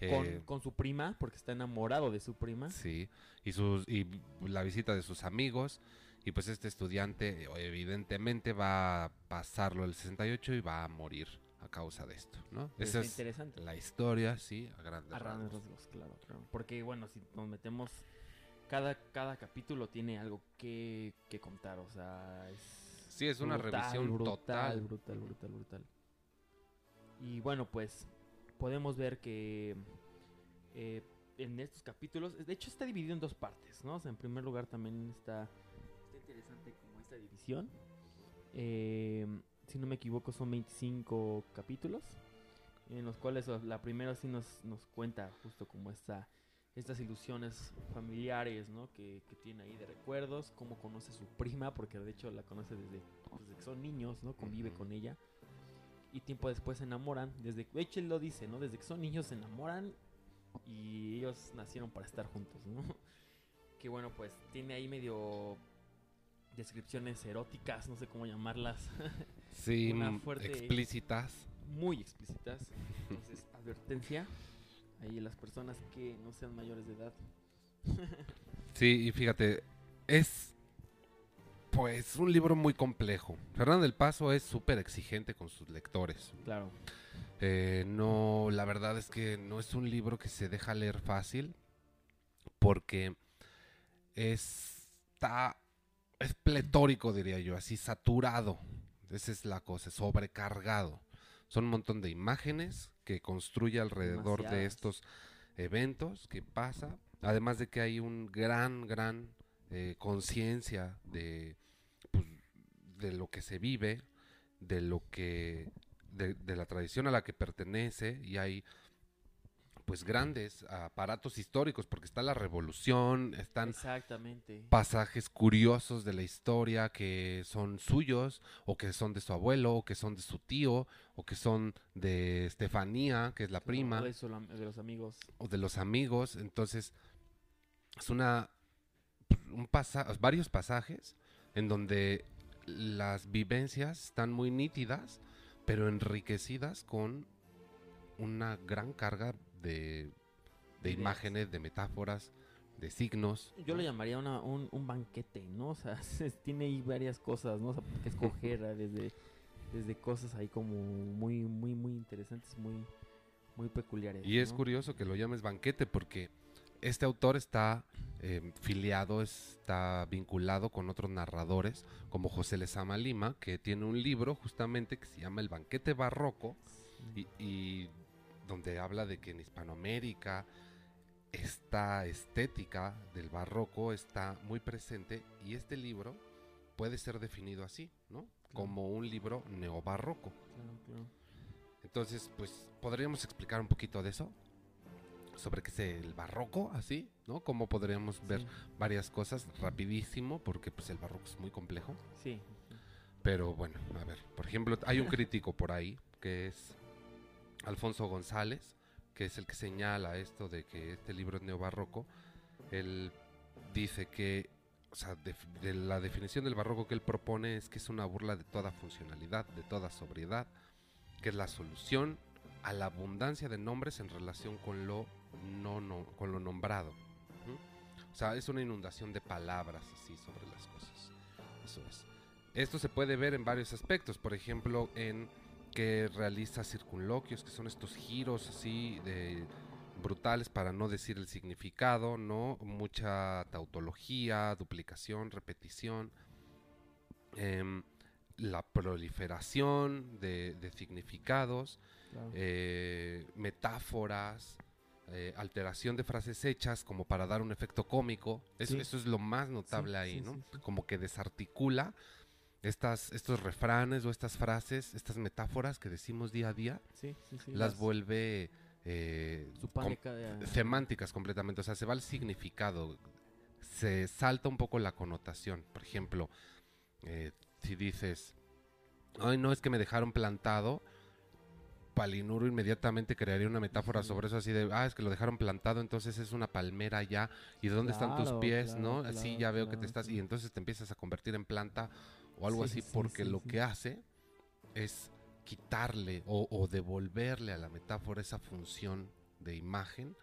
eh, con, con su prima, porque está enamorado de su prima. Sí, y, sus, y la visita de sus amigos. Y pues este estudiante evidentemente va a pasarlo el 68 y va a morir a causa de esto, ¿no? Esa es interesante. la historia, sí, a grandes A grandes rasgos. rasgos, claro, claro. Porque bueno, si nos metemos, cada, cada capítulo tiene algo que, que contar, o sea, es... Sí, es una brutal, revisión brutal, total. Brutal, brutal, brutal. Y bueno, pues podemos ver que eh, en estos capítulos, de hecho está dividido en dos partes, ¿no? O sea, en primer lugar también está, está interesante como esta división. Eh, si no me equivoco son 25 capítulos, en los cuales la primera sí nos, nos cuenta justo como esta, estas ilusiones familiares, ¿no? Que, que tiene ahí de recuerdos, cómo conoce a su prima, porque de hecho la conoce desde, pues, desde que son niños, ¿no? Convive con ella. Y tiempo después se enamoran, desde, de hecho él lo dice, ¿no? Desde que son niños se enamoran y ellos nacieron para estar juntos, ¿no? Que bueno, pues tiene ahí medio descripciones eróticas, no sé cómo llamarlas, Sí, una mm, fuerte- explícitas. muy explícitas. Entonces, advertencia ahí las personas que no sean mayores de edad. Sí, y fíjate, es pues un libro muy complejo. Fernando del Paso es súper exigente con sus lectores. Claro. Eh, no, la verdad es que no es un libro que se deja leer fácil porque está es pletórico diría yo, así saturado. Esa es la cosa, sobrecargado. Son un montón de imágenes que construye alrededor de estos eventos que pasa. Además de que hay un gran, gran eh, conciencia de, pues, de lo que se vive, de lo que de, de la tradición a la que pertenece y hay pues grandes aparatos históricos porque está la revolución, están Exactamente. pasajes curiosos de la historia que son suyos o que son de su abuelo o que son de su tío o que son de Estefanía, que es la prima O de, los amigos. o de los amigos. Entonces, es una. Un pasa, varios pasajes en donde las vivencias están muy nítidas, pero enriquecidas con una gran carga de, de imágenes, de metáforas, de signos. Yo lo llamaría una, un, un banquete, ¿no? O sea, tiene ahí varias cosas, ¿no? O sea, que escoger ah, desde, desde cosas ahí como muy, muy, muy interesantes, muy, muy peculiares. Y es ¿no? curioso que lo llames banquete porque este autor está eh, filiado, está vinculado con otros narradores como José Lezama Lima, que tiene un libro justamente que se llama El banquete barroco y, y donde habla de que en Hispanoamérica esta estética del barroco está muy presente y este libro puede ser definido así, ¿no? Como un libro neobarroco. Claro, claro. Entonces, pues, ¿podríamos explicar un poquito de eso? Sobre qué es el barroco, así, ¿no? Cómo podríamos ver Sí, varias cosas rapidísimo, porque pues el barroco es muy complejo. sí. Pero bueno, a ver, por ejemplo, hay un crítico por ahí, que es Alfonso González, que es el que señala esto de que este libro es neobarroco. Él dice que, o sea, de la definición del barroco que él propone es que es una burla de toda funcionalidad, de toda sobriedad, que es la solución a la abundancia de nombres en relación con lo no, con lo nombrado. O sea, es una inundación de palabras así sobre las cosas. Eso es. Esto se puede ver en varios aspectos, por ejemplo, en que realiza circunloquios, que son estos giros así de brutales para no decir el significado, ¿no? Mucha tautología, duplicación, repetición, em, la proliferación de, de significados, claro. eh, metáforas, eh, alteración de frases hechas como para dar un efecto cómico. Eso, Sí. eso es lo más notable Sí, ahí, sí, ¿no? Como que desarticula estas, estos refranes o estas frases, estas metáforas que decimos día a día, Sí, sí, sí, las vuelve eh, com- de semánticas completamente, o sea, se va el significado, se salta un poco la connotación. Por ejemplo, eh, si dices, ay, no es que me dejaron plantado, Palinuro inmediatamente crearía una metáfora sobre eso, así de, ah, es que lo dejaron plantado, entonces es una palmera ya, ¿y de dónde están tus pies, claro, no? Así ya veo que te estás, y entonces te empiezas a convertir en planta o algo Sí, así, sí, porque sí, lo que hace es quitarle o, o devolverle a la metáfora esa función de imagen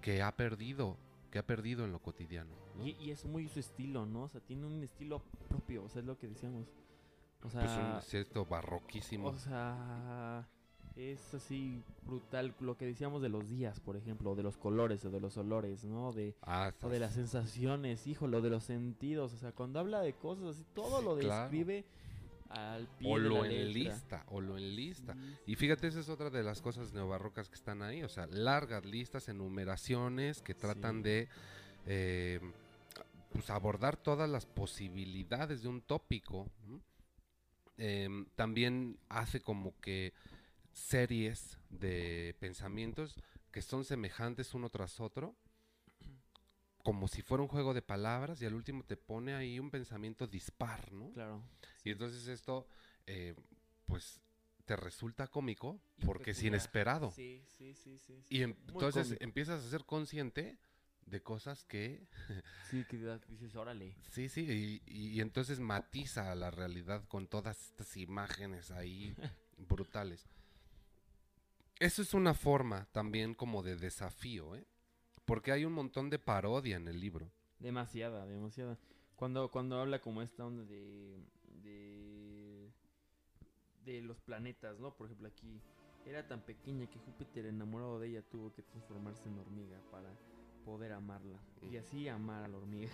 que ha perdido, que ha perdido en lo cotidiano. ¿no? Y, y es muy su estilo, ¿no? O sea, tiene un estilo propio, o sea, es lo que decíamos. O sea, pues un cierto barroquísimo. o sea, es así brutal lo que decíamos de los días, por ejemplo, o de los colores, o de los olores, ¿no? De, Ah, o de las sensaciones, hijo, lo de los sentidos, o sea, cuando habla de cosas así, todo lo Claro. describe al pie o de lo la letra. enlista, o lo enlista. Sí, Y fíjate, esa es otra de las cosas neobarrocas que están ahí, o sea, largas listas, enumeraciones que tratan Sí. de eh, pues abordar todas las posibilidades de un tópico. Em, también hace como que series de pensamientos que son semejantes uno tras otro, como si fuera un juego de palabras, y al último te pone ahí un pensamiento dispar, ¿no? Claro. Y entonces esto, eh, pues, te resulta cómico porque es inesperado. Sí, sí, sí, sí. Y em- muy entonces cómico. empiezas a ser consciente de cosas que, Sí, que dices, órale. sí, sí, y, y- y entonces matiza la realidad con todas estas imágenes ahí brutales. Eso es una forma también como de desafío, ¿eh? Porque hay un montón de parodia en el libro. Demasiada, demasiada. Cuando, cuando habla como esta onda de, de. de los planetas, ¿no? Por ejemplo, aquí. Era tan pequeña que Júpiter, enamorado de ella, tuvo que transformarse en hormiga para poder amarla. Y así amar a la hormiga.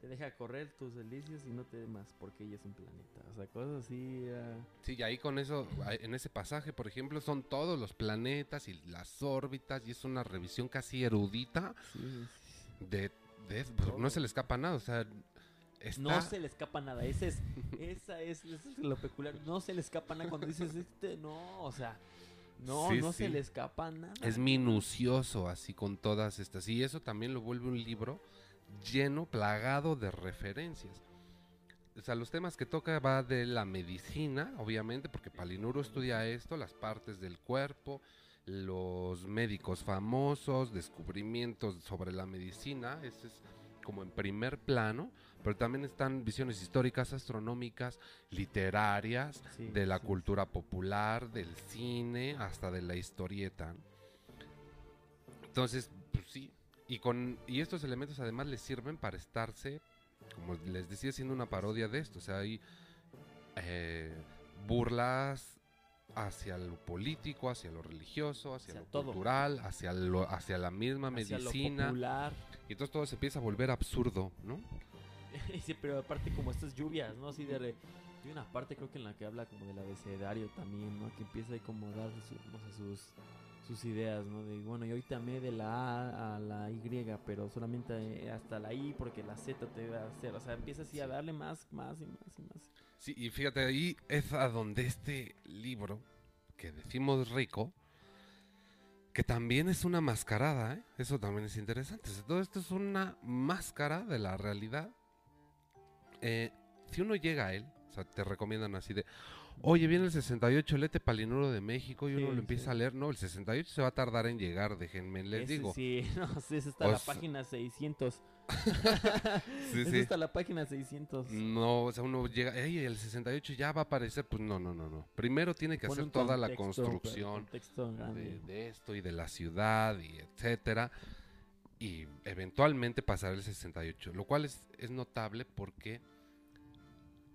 Te deja correr tus delicias y no te más porque ella es un planeta. O sea, cosas así. era- Sí, y ahí con eso, en ese pasaje, por ejemplo, son todos los planetas y las órbitas, y es una revisión casi erudita sí, sí, sí. de, pues, no se le escapa nada, o sea, está... No se le escapa nada. Ese es, esa es, eso es lo peculiar. No se le escapa nada cuando dices este, no, o sea, no, Sí, no se le escapa nada. Es minucioso así con todas estas. Y eso también lo vuelve un libro lleno, plagado de referencias. O sea, los temas que toca va de la medicina, obviamente, porque Palinuro estudia esto, las partes del cuerpo, los médicos famosos, descubrimientos sobre la medicina, ese es como en primer plano, pero también están visiones históricas, astronómicas, literarias, Sí, de la sí, cultura popular, del cine, hasta de la historieta. Entonces. Y, con, y estos elementos además les sirven para estarse, como les decía, siendo una parodia de esto. O sea, hay eh, burlas hacia lo político, hacia lo religioso, hacia, Hacia lo todo. cultural, hacia, lo, hacia la misma Hacia medicina. Y entonces todo se empieza a volver absurdo, ¿no? Sí, pero aparte como estas lluvias, ¿no? Así de... re- Hay una parte creo que en la que habla como del abecedario también, ¿no? Que empieza a dar su- no sé, sus, sus ideas, ¿no? De, bueno, yo ahorita me de la A a la Y, pero solamente eh, hasta la I porque la Z te va a hacer. O sea, empieza así a darle más, más y más y más. Sí, y fíjate, ahí es a donde este libro, que decimos rico, que también es una mascarada, ¿eh? Eso también es interesante. Todo esto es una máscara de la realidad. Eh, si uno llega a él, o sea, te recomiendan así de, oye, viene el 68, lete Palinuro de México, y uno Sí, lo empieza sí. a leer. No, el 68 se va a tardar en llegar, déjenme, les Ese digo. Sí, no, sí, esa está O la sea- página 600. Sí, sí. está la página 600. No, o sea, uno llega, ey, el 68 ya va a aparecer, pues no, no, no, no. Primero tiene que hacer toda la contexto, construcción de, de esto y de la ciudad y etcétera. Y eventualmente pasar el 68, lo cual es, es notable porque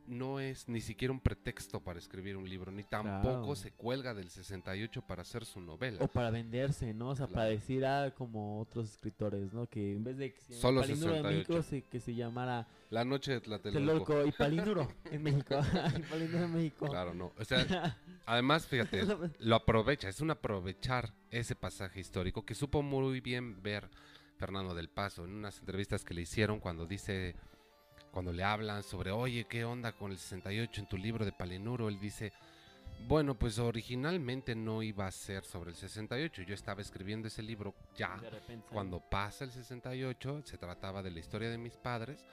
no es ni siquiera un pretexto para escribir un libro, ni tampoco Claro. se cuelga del 68 para hacer su novela. O para venderse, ¿no? O sea, para decir ah, como otros escritores, ¿no? Que en vez de que se Solo llamara Palinuro de 68. México, se, que se llamara La noche de Tlatelolco. Telolco y Palinuro en México. y Palinuro en México. Claro, no. O sea, además, fíjate, lo aprovecha, es un aprovechar ese pasaje histórico que supo muy bien ver Fernando del Paso en unas entrevistas que le hicieron cuando dice, cuando le hablan sobre, oye, ¿qué onda con el 68 en tu libro de Palinuro? Él dice, Bueno, pues originalmente no iba a ser sobre el 68. Yo estaba escribiendo ese libro ya repente. cuando pasa el 68, se trataba de la historia de mis padres,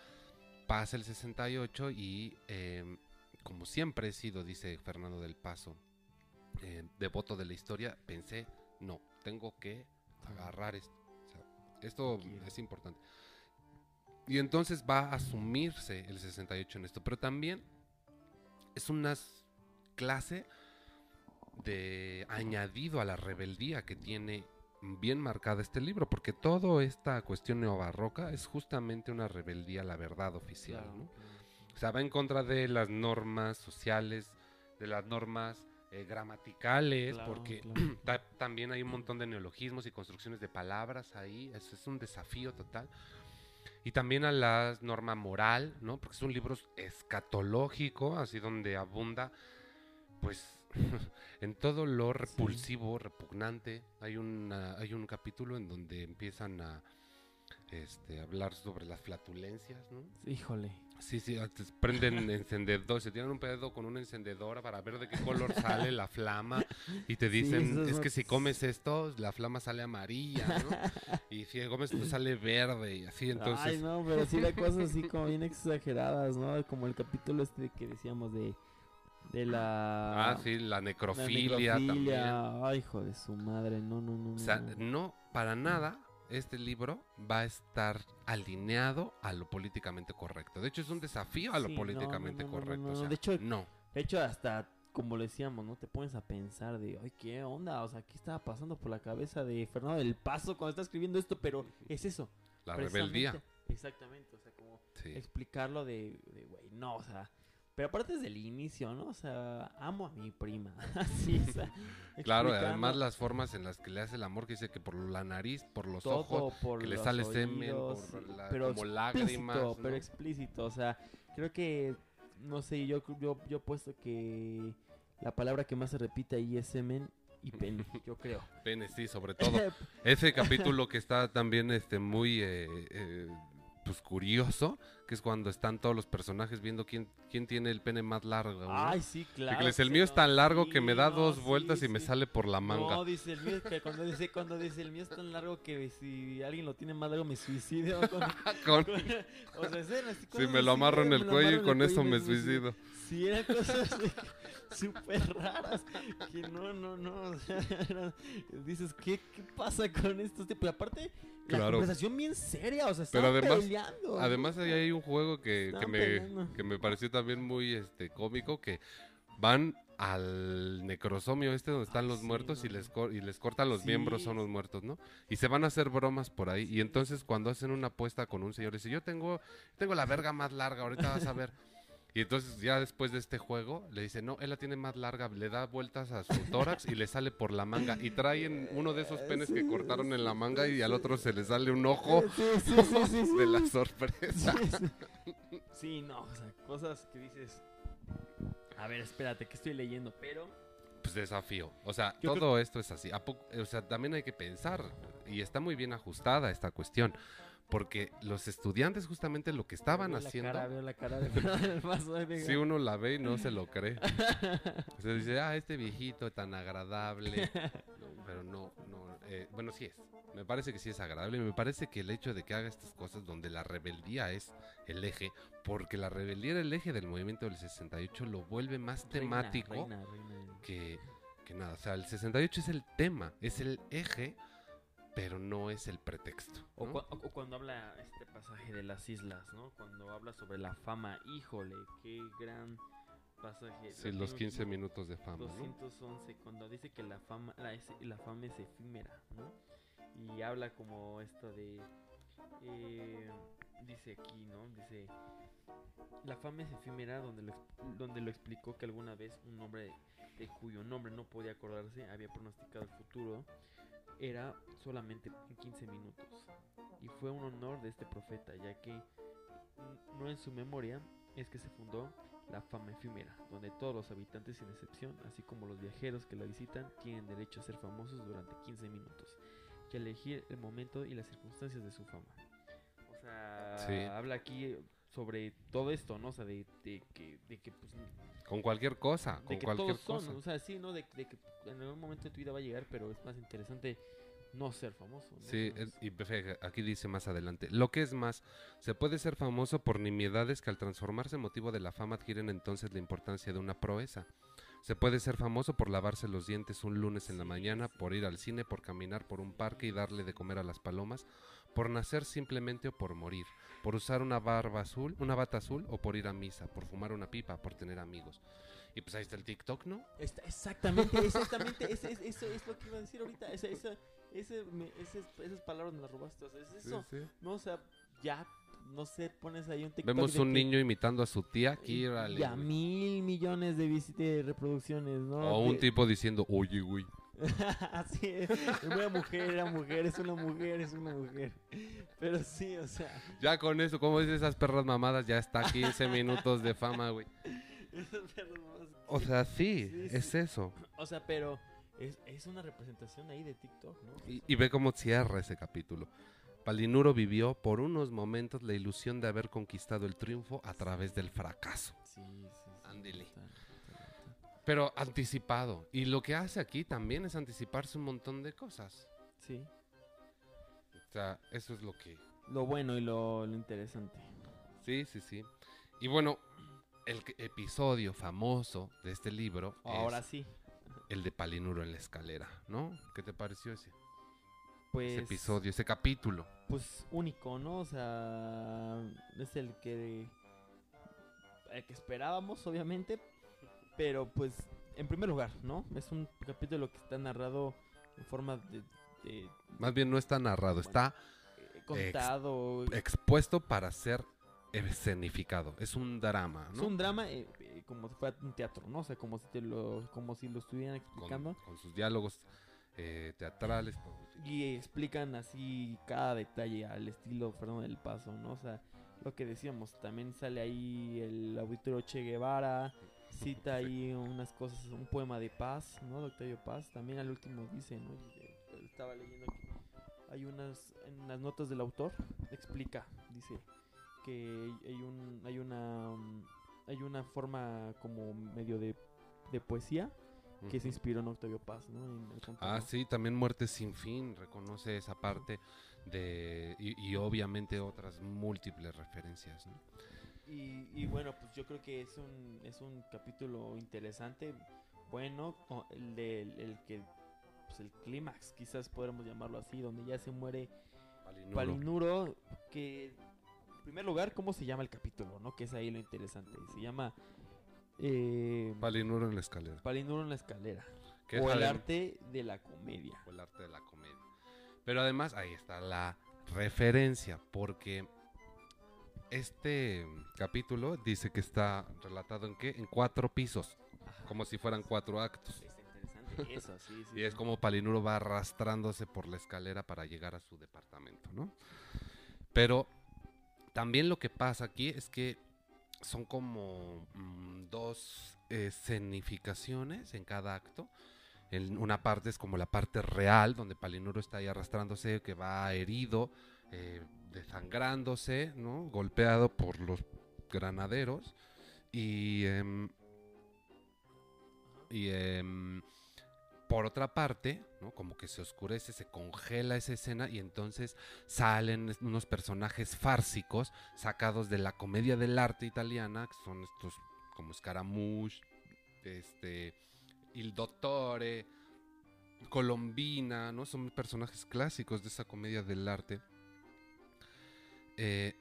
pasa el 68 y em, como siempre he sido, dice Fernando del Paso, eh, devoto de la historia, pensé, no, tengo que agarrar esto. O sea, esto es importante. Y entonces va a asumirse el 68 en esto, pero también es una clase de añadido a la rebeldía que tiene bien marcada este libro, porque toda esta cuestión neobarroca es justamente una rebeldía a la verdad oficial, Claro. O sea, va en contra de las normas sociales, de las normas eh, gramaticales, Claro, porque claro. ta- también hay un montón de neologismos y construcciones de palabras ahí, eso es un desafío total. Y también a la norma moral, ¿no? Porque es un libro escatológico, así donde abunda, pues, en todo lo repulsivo, repugnante. Hay, una, hay un capítulo en donde empiezan a este, hablar sobre las flatulencias, ¿no? Híjole. Sí, sí, prenden encendedor, se tiran un pedo con una encendedora para ver de qué color sale la flama y te dicen, es que si comes esto, la flama sale amarilla, ¿no? y si comes esto sale verde y así, entonces... Ay, no, pero sí hay cosas así como bien exageradas, ¿no? Como el capítulo este que decíamos de, de la... Ah, sí, la la necrofilia, también. necrofilia. Ay, hijo de su madre, no, no, no. O sea, no. no, para nada, este libro va a estar alineado a lo políticamente correcto. De hecho, es un desafío a lo Sí, políticamente no, no, no, correcto. no, o sea, de hecho- no. De hecho, hasta como le decíamos, ¿no? Te pones a pensar de, ay, ¿qué onda? O sea, ¿qué estaba pasando por la cabeza de Fernando del Paso cuando está escribiendo esto? Pero es eso. La rebeldía. Exactamente, o sea, como Sí. explicarlo de, de, güey, no, o sea... Pero aparte desde el inicio, ¿no? O sea, amo a mi prima. Así, o sea, Claro, además las formas en las que le hace el amor, que dice que por la nariz, por los todo ojos, por que le sale semen, por sí, la- pero como lágrimas, pero explícito, o sea, creo que no sé, yo yo yo he puesto que la palabra que más se repite ahí es semen y pene, yo creo. pene, sí, sobre todo. Ese capítulo que está también este muy eh, eh, pues curioso, que es cuando están todos los personajes viendo quién, quién tiene el pene más largo. ¿no? Ay, sí, claro. el mío es tan largo que me da no, dos sí, vueltas y me sale por la manga. No, dice el mío que cuando dice cuando dice el mío es tan largo que si alguien lo tiene más largo me suicido. Con, Con- con- o sea, escenas así, si me lo amarro en el lo cuello y con eso me suicido. Sí, eran cosas súper raras. Que no, no, no. o sea, era- dices, ¿qué, ¿qué pasa con estos tipos? Y aparte, la Claro. conversación bien seria, o sea, Pero además- peleando. Además ahí hay un juego que, que me, que me pareció también muy este cómico, que van al necrosomio este donde están los Sí, muertos y les cor- y les cortan los Sí. miembros son los muertos, ¿no? Y se van a hacer bromas por ahí. Y entonces cuando hacen una apuesta con un señor, dice, yo tengo, tengo la verga más larga, ahorita vas a ver. Y entonces ya después de este juego le dice, no, él la tiene más larga, le da vueltas a su tórax y le sale por la manga. Y traen uno de esos penes que cortaron en la manga y al otro se le sale un ojo Sí, sí, sí, sí, sí. de la sorpresa. Sí, sí. Sí, no, o sea, cosas que dices. A ver, espérate, que estoy leyendo, pero. Pues desafío. O sea, Yo todo esto es así. ¿A poco- o sea, también hay que pensar. Y está muy bien ajustada esta cuestión. Porque los estudiantes justamente lo que estaban veo la haciendo... cara, veo la cara de Paso, Si uno la ve y no se lo cree. O sea, dice, ah, este viejito tan agradable. No, pero no, no. eh, bueno, sí es. Me parece que sí es agradable. Y me parece que el hecho de que haga estas cosas donde la rebeldía es el eje, porque la rebeldía era el eje del movimiento del 68, lo vuelve más reina, temático reina, reina. que, que nada. O sea, el 68 es el tema, es el eje, pero no es el pretexto. O, ¿no? cua- o- o cuando habla este pasaje de las islas, ¿no? Cuando habla sobre la fama, híjole, qué gran pasaje. Sí, Lo los tengo 15 aquí, minutos de fama, ¿no? 211, cuando dice que la fama, la, es- la fama es efímera, ¿no? Y habla como esto de, eh, dice aquí, ¿no? Dice, la fama es efímera donde lo, donde lo explicó que alguna vez un hombre de cuyo nombre no podía acordarse había pronosticado el futuro era solamente en 15 minutos. Y fue un honor de este profeta, ya que no en su memoria es que se fundó la fama efímera, donde todos los habitantes sin excepción, así como los viajeros que la visitan, tienen derecho a ser famosos durante 15 minutos, y elegir el momento y las circunstancias de su fama. O sea, Sí. habla aquí sobre todo esto, ¿no? O sea, de, de que, de que pues, Con cualquier cosa, de con que cualquier todos son, cosa. o sea, sí, ¿no? De, de que en algún momento de tu vida va a llegar, pero es más interesante no ser famoso. ¿no? Sí, es- y aquí dice más adelante, lo que es más, se puede ser famoso por nimiedades que al transformarse en motivo de la fama adquieren entonces la importancia de una proeza. Se puede ser famoso por lavarse los dientes un lunes en la mañana, por ir al cine, por caminar por un parque y darle de comer a las palomas, por nacer simplemente o por morir, por usar una barba azul, una bata azul o por ir a misa, por fumar una pipa, por tener amigos. Y pues ahí está el TikTok, ¿no? Está- exactamente, exactamente, ese- es- eso es lo que iba a decir ahorita. Esa, esa, ese, me- ese- esas palabras me las robaste. O sea, es eso. No, o sea, ya, no sé, pones ahí un TikTok. Vemos de un que- niño imitando a su tía, aquí, Ya güey. mil millones de, visit- de reproducciones, ¿no? O un De- tipo diciendo, oye, güey. Así es. Una mujer, era mujer, es una mujer, es una mujer. Pero sí, o sea, Ya con eso, como dices esas perras mamadas, ya está 15 minutos de fama, güey. perros más- O sea, sí, Sí, es eso. O sea, pero es, es una representación ahí de TikTok, ¿no? Y, y ve cómo cierra ese capítulo. Palinuro vivió por unos momentos la ilusión de haber conquistado el triunfo a través del fracaso. Sí, sí. Ándele. Pero anticipado. Y lo que hace aquí también es anticiparse un montón de cosas. Sí. O sea, eso es lo que... Lo bueno y lo, lo interesante. Sí, sí, sí. Y bueno, el episodio famoso de este libro Ahora es sí. el de Palinuro en la escalera, ¿no? ¿Qué te pareció ese, Pues. ese episodio, ese capítulo? Pues único, ¿no? O sea, es el que. El que esperábamos, obviamente. Pero pues, en primer lugar, ¿no? Es un capítulo que está narrado en forma de. de- Más bien no está narrado, está eh, contado. expuesto para ser escenificado. Es un drama, Es ¿no? un drama eh, eh, como si fuera un teatro, ¿no? O sea, como si, te lo, como si lo estuvieran con, explicando. con sus diálogos eh, teatrales. Y explican así cada detalle al estilo Fernando del Paso, ¿no? O sea, lo que decíamos, también sale ahí el auditorio Che Guevara, cita ahí unas cosas, un poema de paz, ¿no? De Octavio Paz, también al último dice, ¿no? Eh, Estaba leyendo hay unas, en las notas del autor, explica, dice que hay un, hay una, hay una forma como medio de, de poesía que se inspiró en Octavio Paz, ¿no? En el Ah, sí, también Muerte sin fin reconoce esa parte de y, y obviamente otras múltiples referencias. ¿no? Y, y bueno, pues yo creo que es un, es un capítulo interesante, bueno, el del el que, pues el clímax, quizás podremos llamarlo así, donde ya se muere Palinuro. Palinuro, que en primer lugar, ¿cómo se llama el capítulo? ¿no? Que es ahí lo interesante, se llama eh, Palinuro en la escalera. Palinuro en la escalera, es o el arte de la comedia. o el arte de la comedia. Pero además ahí está la referencia, porque este capítulo dice que está relatado en qué? En cuatro pisos, Ajá. como si fueran cuatro actos. Está interesante eso, sí, sí. Y es como Palinuro va arrastrándose por la escalera para llegar a su departamento, ¿no? Pero también lo que pasa aquí es que son como mm, dos escenificaciones en cada acto. En una parte es como la parte real, donde Palinuro está ahí arrastrándose, que va herido, eh, desangrándose, ¿no? Golpeado por los granaderos. Y, em, y em, por otra parte. Como que se oscurece, se congela esa escena y entonces salen unos personajes fársicos sacados de la comedia del arte italiana, que son estos como Scaramouche, este, Il Dottore, Colombina, ¿no? Son personajes clásicos de esa comedia del arte. eh,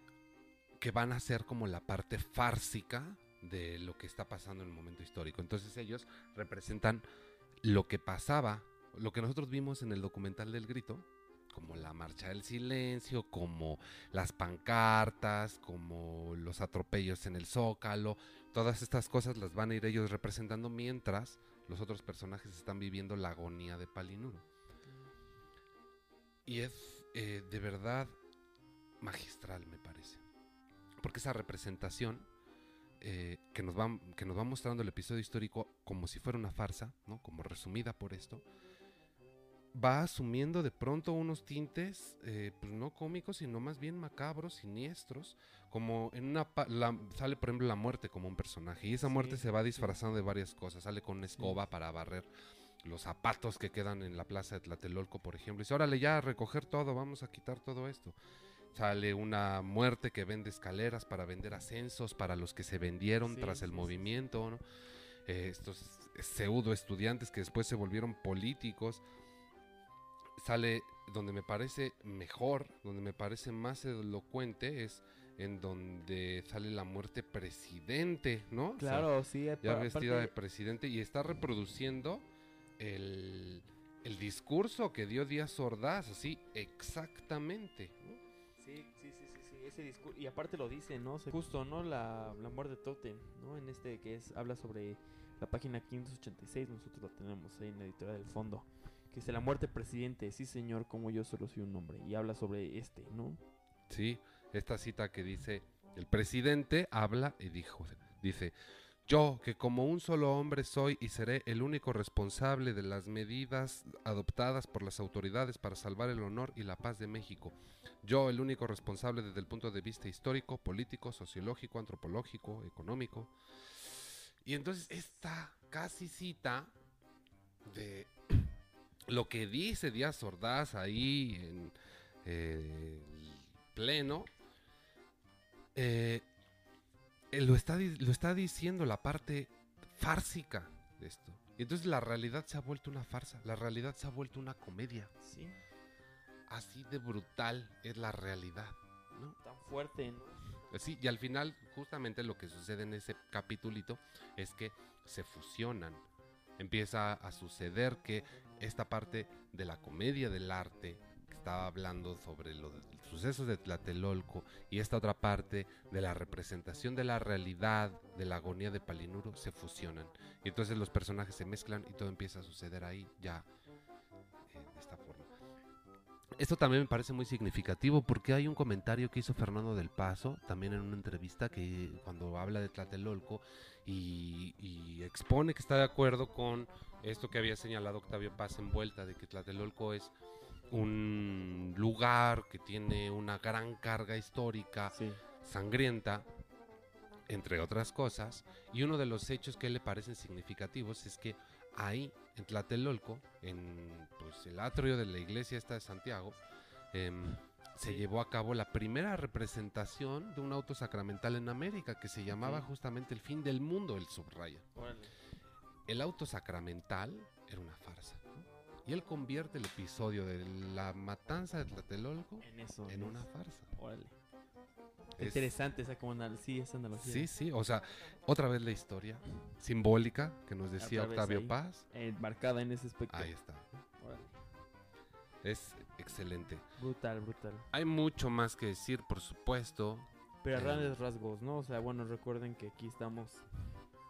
que van a ser como la parte fársica de lo que está pasando en el momento histórico. Entonces ellos representan lo que pasaba, lo que nosotros vimos en el documental del grito, como la marcha del silencio, como las pancartas, como los atropellos en el zócalo, todas estas cosas las van a ir ellos representando mientras los otros personajes están viviendo la agonía de Palinuro. Y es eh, de verdad magistral, me parece. Porque esa representación eh, que, nos va, que nos va mostrando el episodio histórico como si fuera una farsa, ¿no? como resumida por esto, va asumiendo de pronto unos tintes, eh, pues no cómicos, sino más bien macabros, siniestros, como en una... la- sale, por ejemplo, la muerte como un personaje, y esa muerte Sí, se va sí. disfrazando de varias cosas, sale con una escoba para barrer los zapatos que quedan en la plaza de Tlatelolco, por ejemplo, y dice, órale ya, a recoger todo, vamos a quitar todo esto. Sale una muerte que vende escaleras para vender ascensos para los que se vendieron Sí, tras el sí, movimiento, ¿no? Eh, estos pseudo estudiantes que después se volvieron políticos. Sale donde me parece mejor, donde me parece más elocuente, es en donde sale la muerte presidente, ¿no? O sea, Claro, sí. ya apa- vestida de presidente y está reproduciendo el, el discurso que dio Díaz Ordaz, así exactamente. ¿no? Ese discurso. Y aparte lo dice, ¿no? Se- Justo, ¿no? La, la muerte de Totem, ¿no? En este que es, habla sobre la página 586, nosotros la tenemos ahí en la editorial del fondo. Que dice la muerte presidente, sí señor, como yo solo soy un hombre. Y habla sobre este, ¿no? Sí, esta cita que dice, el presidente habla y dijo, dice, yo que como un solo hombre soy y seré el único responsable de las medidas adoptadas por las autoridades para salvar el honor y la paz de México. Yo el único responsable desde el punto de vista histórico, político, sociológico, antropológico, económico. Y entonces esta casi cita de lo que dice Díaz Ordaz ahí en eh, el pleno, eh, lo, está, lo está diciendo la parte fársica de esto. Y entonces la realidad se ha vuelto una farsa, la realidad se ha vuelto una comedia. Sí. Así de brutal es la realidad. ¿no? Tan fuerte, ¿no? Sí, y al final, justamente lo que sucede en ese capitulito es que se fusionan. Empieza a suceder que esta parte de la comedia del arte, estaba hablando sobre los sucesos de Tlatelolco, y esta otra parte de la representación de la realidad, de la agonía de Palinuro, se fusionan. Y entonces los personajes se mezclan y todo empieza a suceder ahí ya eh, de esta forma. Esto también me parece muy significativo porque hay un comentario que hizo Fernando del Paso, también en una entrevista, que cuando habla de Tlatelolco y, y expone que está de acuerdo con esto que había señalado Octavio Paz en vuelta, de que Tlatelolco es un lugar que tiene una gran carga histórica, Sí. sangrienta, entre otras cosas, y uno de los hechos que le parecen significativos es que ahí, en Tlatelolco, en pues, el atrio de la iglesia esta de Santiago, em, se Sí. llevó a cabo la primera representación de un auto sacramental en América que se llamaba justamente El fin del mundo, el subraya. El auto sacramental era una farsa. Y él convierte el episodio de la matanza de Tlatelolco En eso. en una farsa. Órale. Es- Interesante esa como anal- sí, esa analogía. Sí, sí, o sea, otra vez la historia simbólica que nos decía Octavio ahí. Paz. Eh, marcada en ese aspecto. Ahí está. Órale. Es excelente. Brutal, brutal. Hay mucho más que decir, por supuesto. Pero a Eh, grandes rasgos, ¿no? O sea, bueno, recuerden que aquí estamos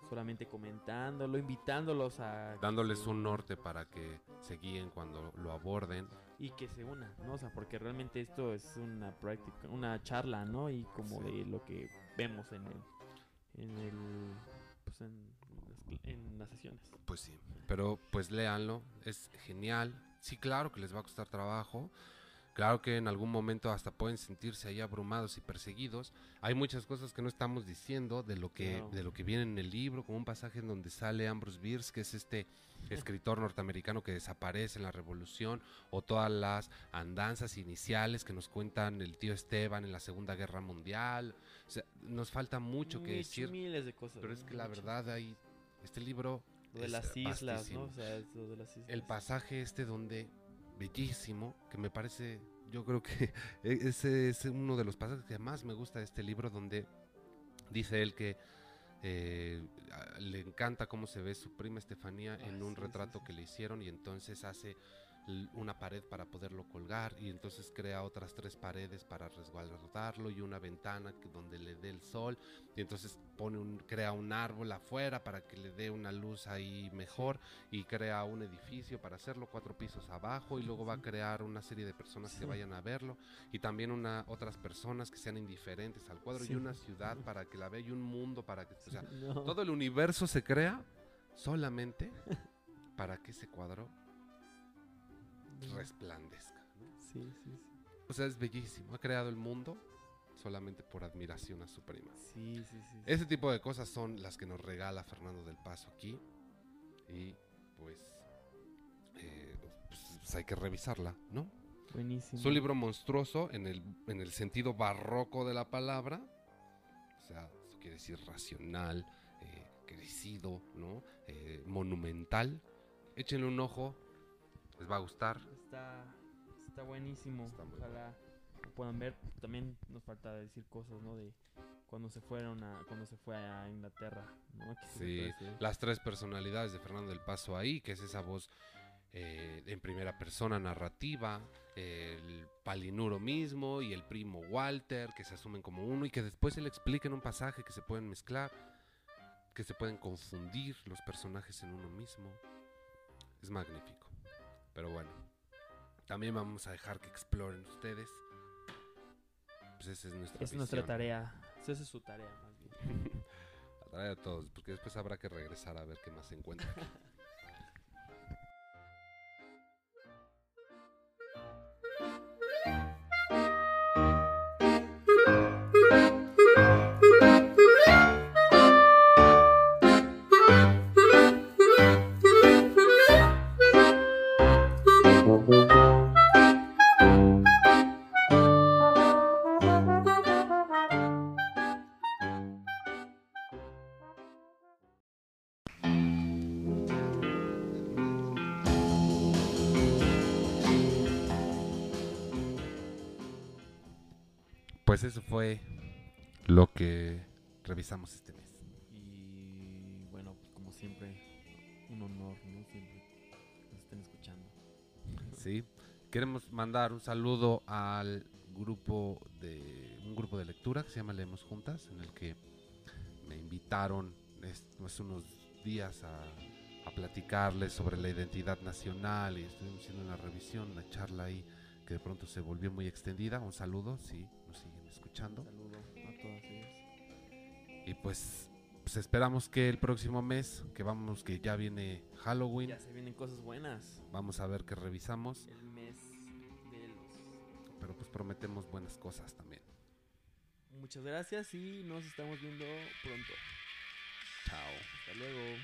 solamente comentándolo, invitándolos a... Dándoles un norte para que se guíen cuando lo aborden. Y que se unan, ¿no? O sea, porque realmente esto es una práctica, una charla, ¿no? Y como Sí. de lo que vemos en el... En el... Pues en las, en las sesiones. Pues sí. Pero pues léanlo, es genial. Sí, claro que les va a costar trabajo. Claro que en algún momento hasta pueden sentirse ahí abrumados y perseguidos. Hay muchas cosas que no estamos diciendo de lo que de lo que viene en el libro, como un pasaje en donde sale Ambrose Bierce, que es este escritor norteamericano que desaparece en la revolución, o todas las andanzas iniciales que nos cuentan el tío Esteban en la Segunda Guerra Mundial. O sea, nos falta mucho que decir, Miles de cosas. pero es que la verdad hay este libro Lo de las islas, vastísimo. ¿no? O sea, es lo de las islas. el pasaje este donde bellísimo que me parece yo creo que e- ese es uno de los pasajes que más me gusta de este libro donde dice él que eh, le encanta cómo se ve su prima Estefanía Ah, en un sí, sí, retrato sí. que le hicieron y entonces hace una pared para poderlo colgar y entonces crea otras tres paredes para resguardarlo y una ventana donde le dé el sol y entonces pone un crea un árbol afuera para que le dé una luz ahí mejor y crea un edificio para hacerlo cuatro pisos abajo y luego va a crear una serie de personas que vayan a verlo y también una otras personas que sean indiferentes al cuadro Sí. y una ciudad para que la vea y un mundo para que o sea, No. todo el universo se crea solamente para que ese cuadro resplandezca. ¿no? Sí, sí, sí. O sea, es bellísimo. Ha creado el mundo solamente por admiración a su prima. Sí, sí, sí. Ese tipo de cosas son las que nos regala Fernando del Paso aquí. Y pues, eh, pues, hay que revisarla, ¿no? Buenísimo. Es un libro monstruoso en el, en el sentido barroco de la palabra. O sea, eso quiere decir racional, eh, crecido, ¿no? Eh, monumental. Échenle un ojo, les va a gustar. Está, está buenísimo. Está Ojalá lo puedan ver. También nos falta decir cosas, ¿no? De cuando se fueron a, cuando se fue a Inglaterra, ¿no? Sí, las tres personalidades de Fernando del Paso ahí, que es esa voz eh, en primera persona narrativa, el palinuro mismo y el primo Walter, que se asumen como uno y que después se le explica en un pasaje que se pueden mezclar, que se pueden confundir los personajes en uno mismo. Es magnífico. Pero bueno, también vamos a dejar que exploren ustedes. Pues esa es nuestra Es nuestra tarea. Esa es su tarea, más bien. La tarea de todos, porque después habrá que regresar a ver qué más se encuentra. lo que revisamos este mes. Y bueno, pues como siempre, un honor, ¿no? Siempre nos estén escuchando. Sí. Queremos mandar un saludo al grupo de un grupo de lectura que se llama Leemos Juntas, en el que me invitaron es- hace unos días a, a platicarles sobre la identidad nacional y estuvimos haciendo una revisión, una charla ahí que de pronto se volvió muy extendida. Un saludo, si nos siguen escuchando. Saludo a todas ellas. Y pues, pues esperamos que el próximo mes, que vamos, que ya viene Halloween, Ya se vienen cosas buenas. vamos a ver qué revisamos, El mes de los. pero pues prometemos buenas cosas también. Muchas gracias y nos estamos viendo pronto. Chao. Hasta luego.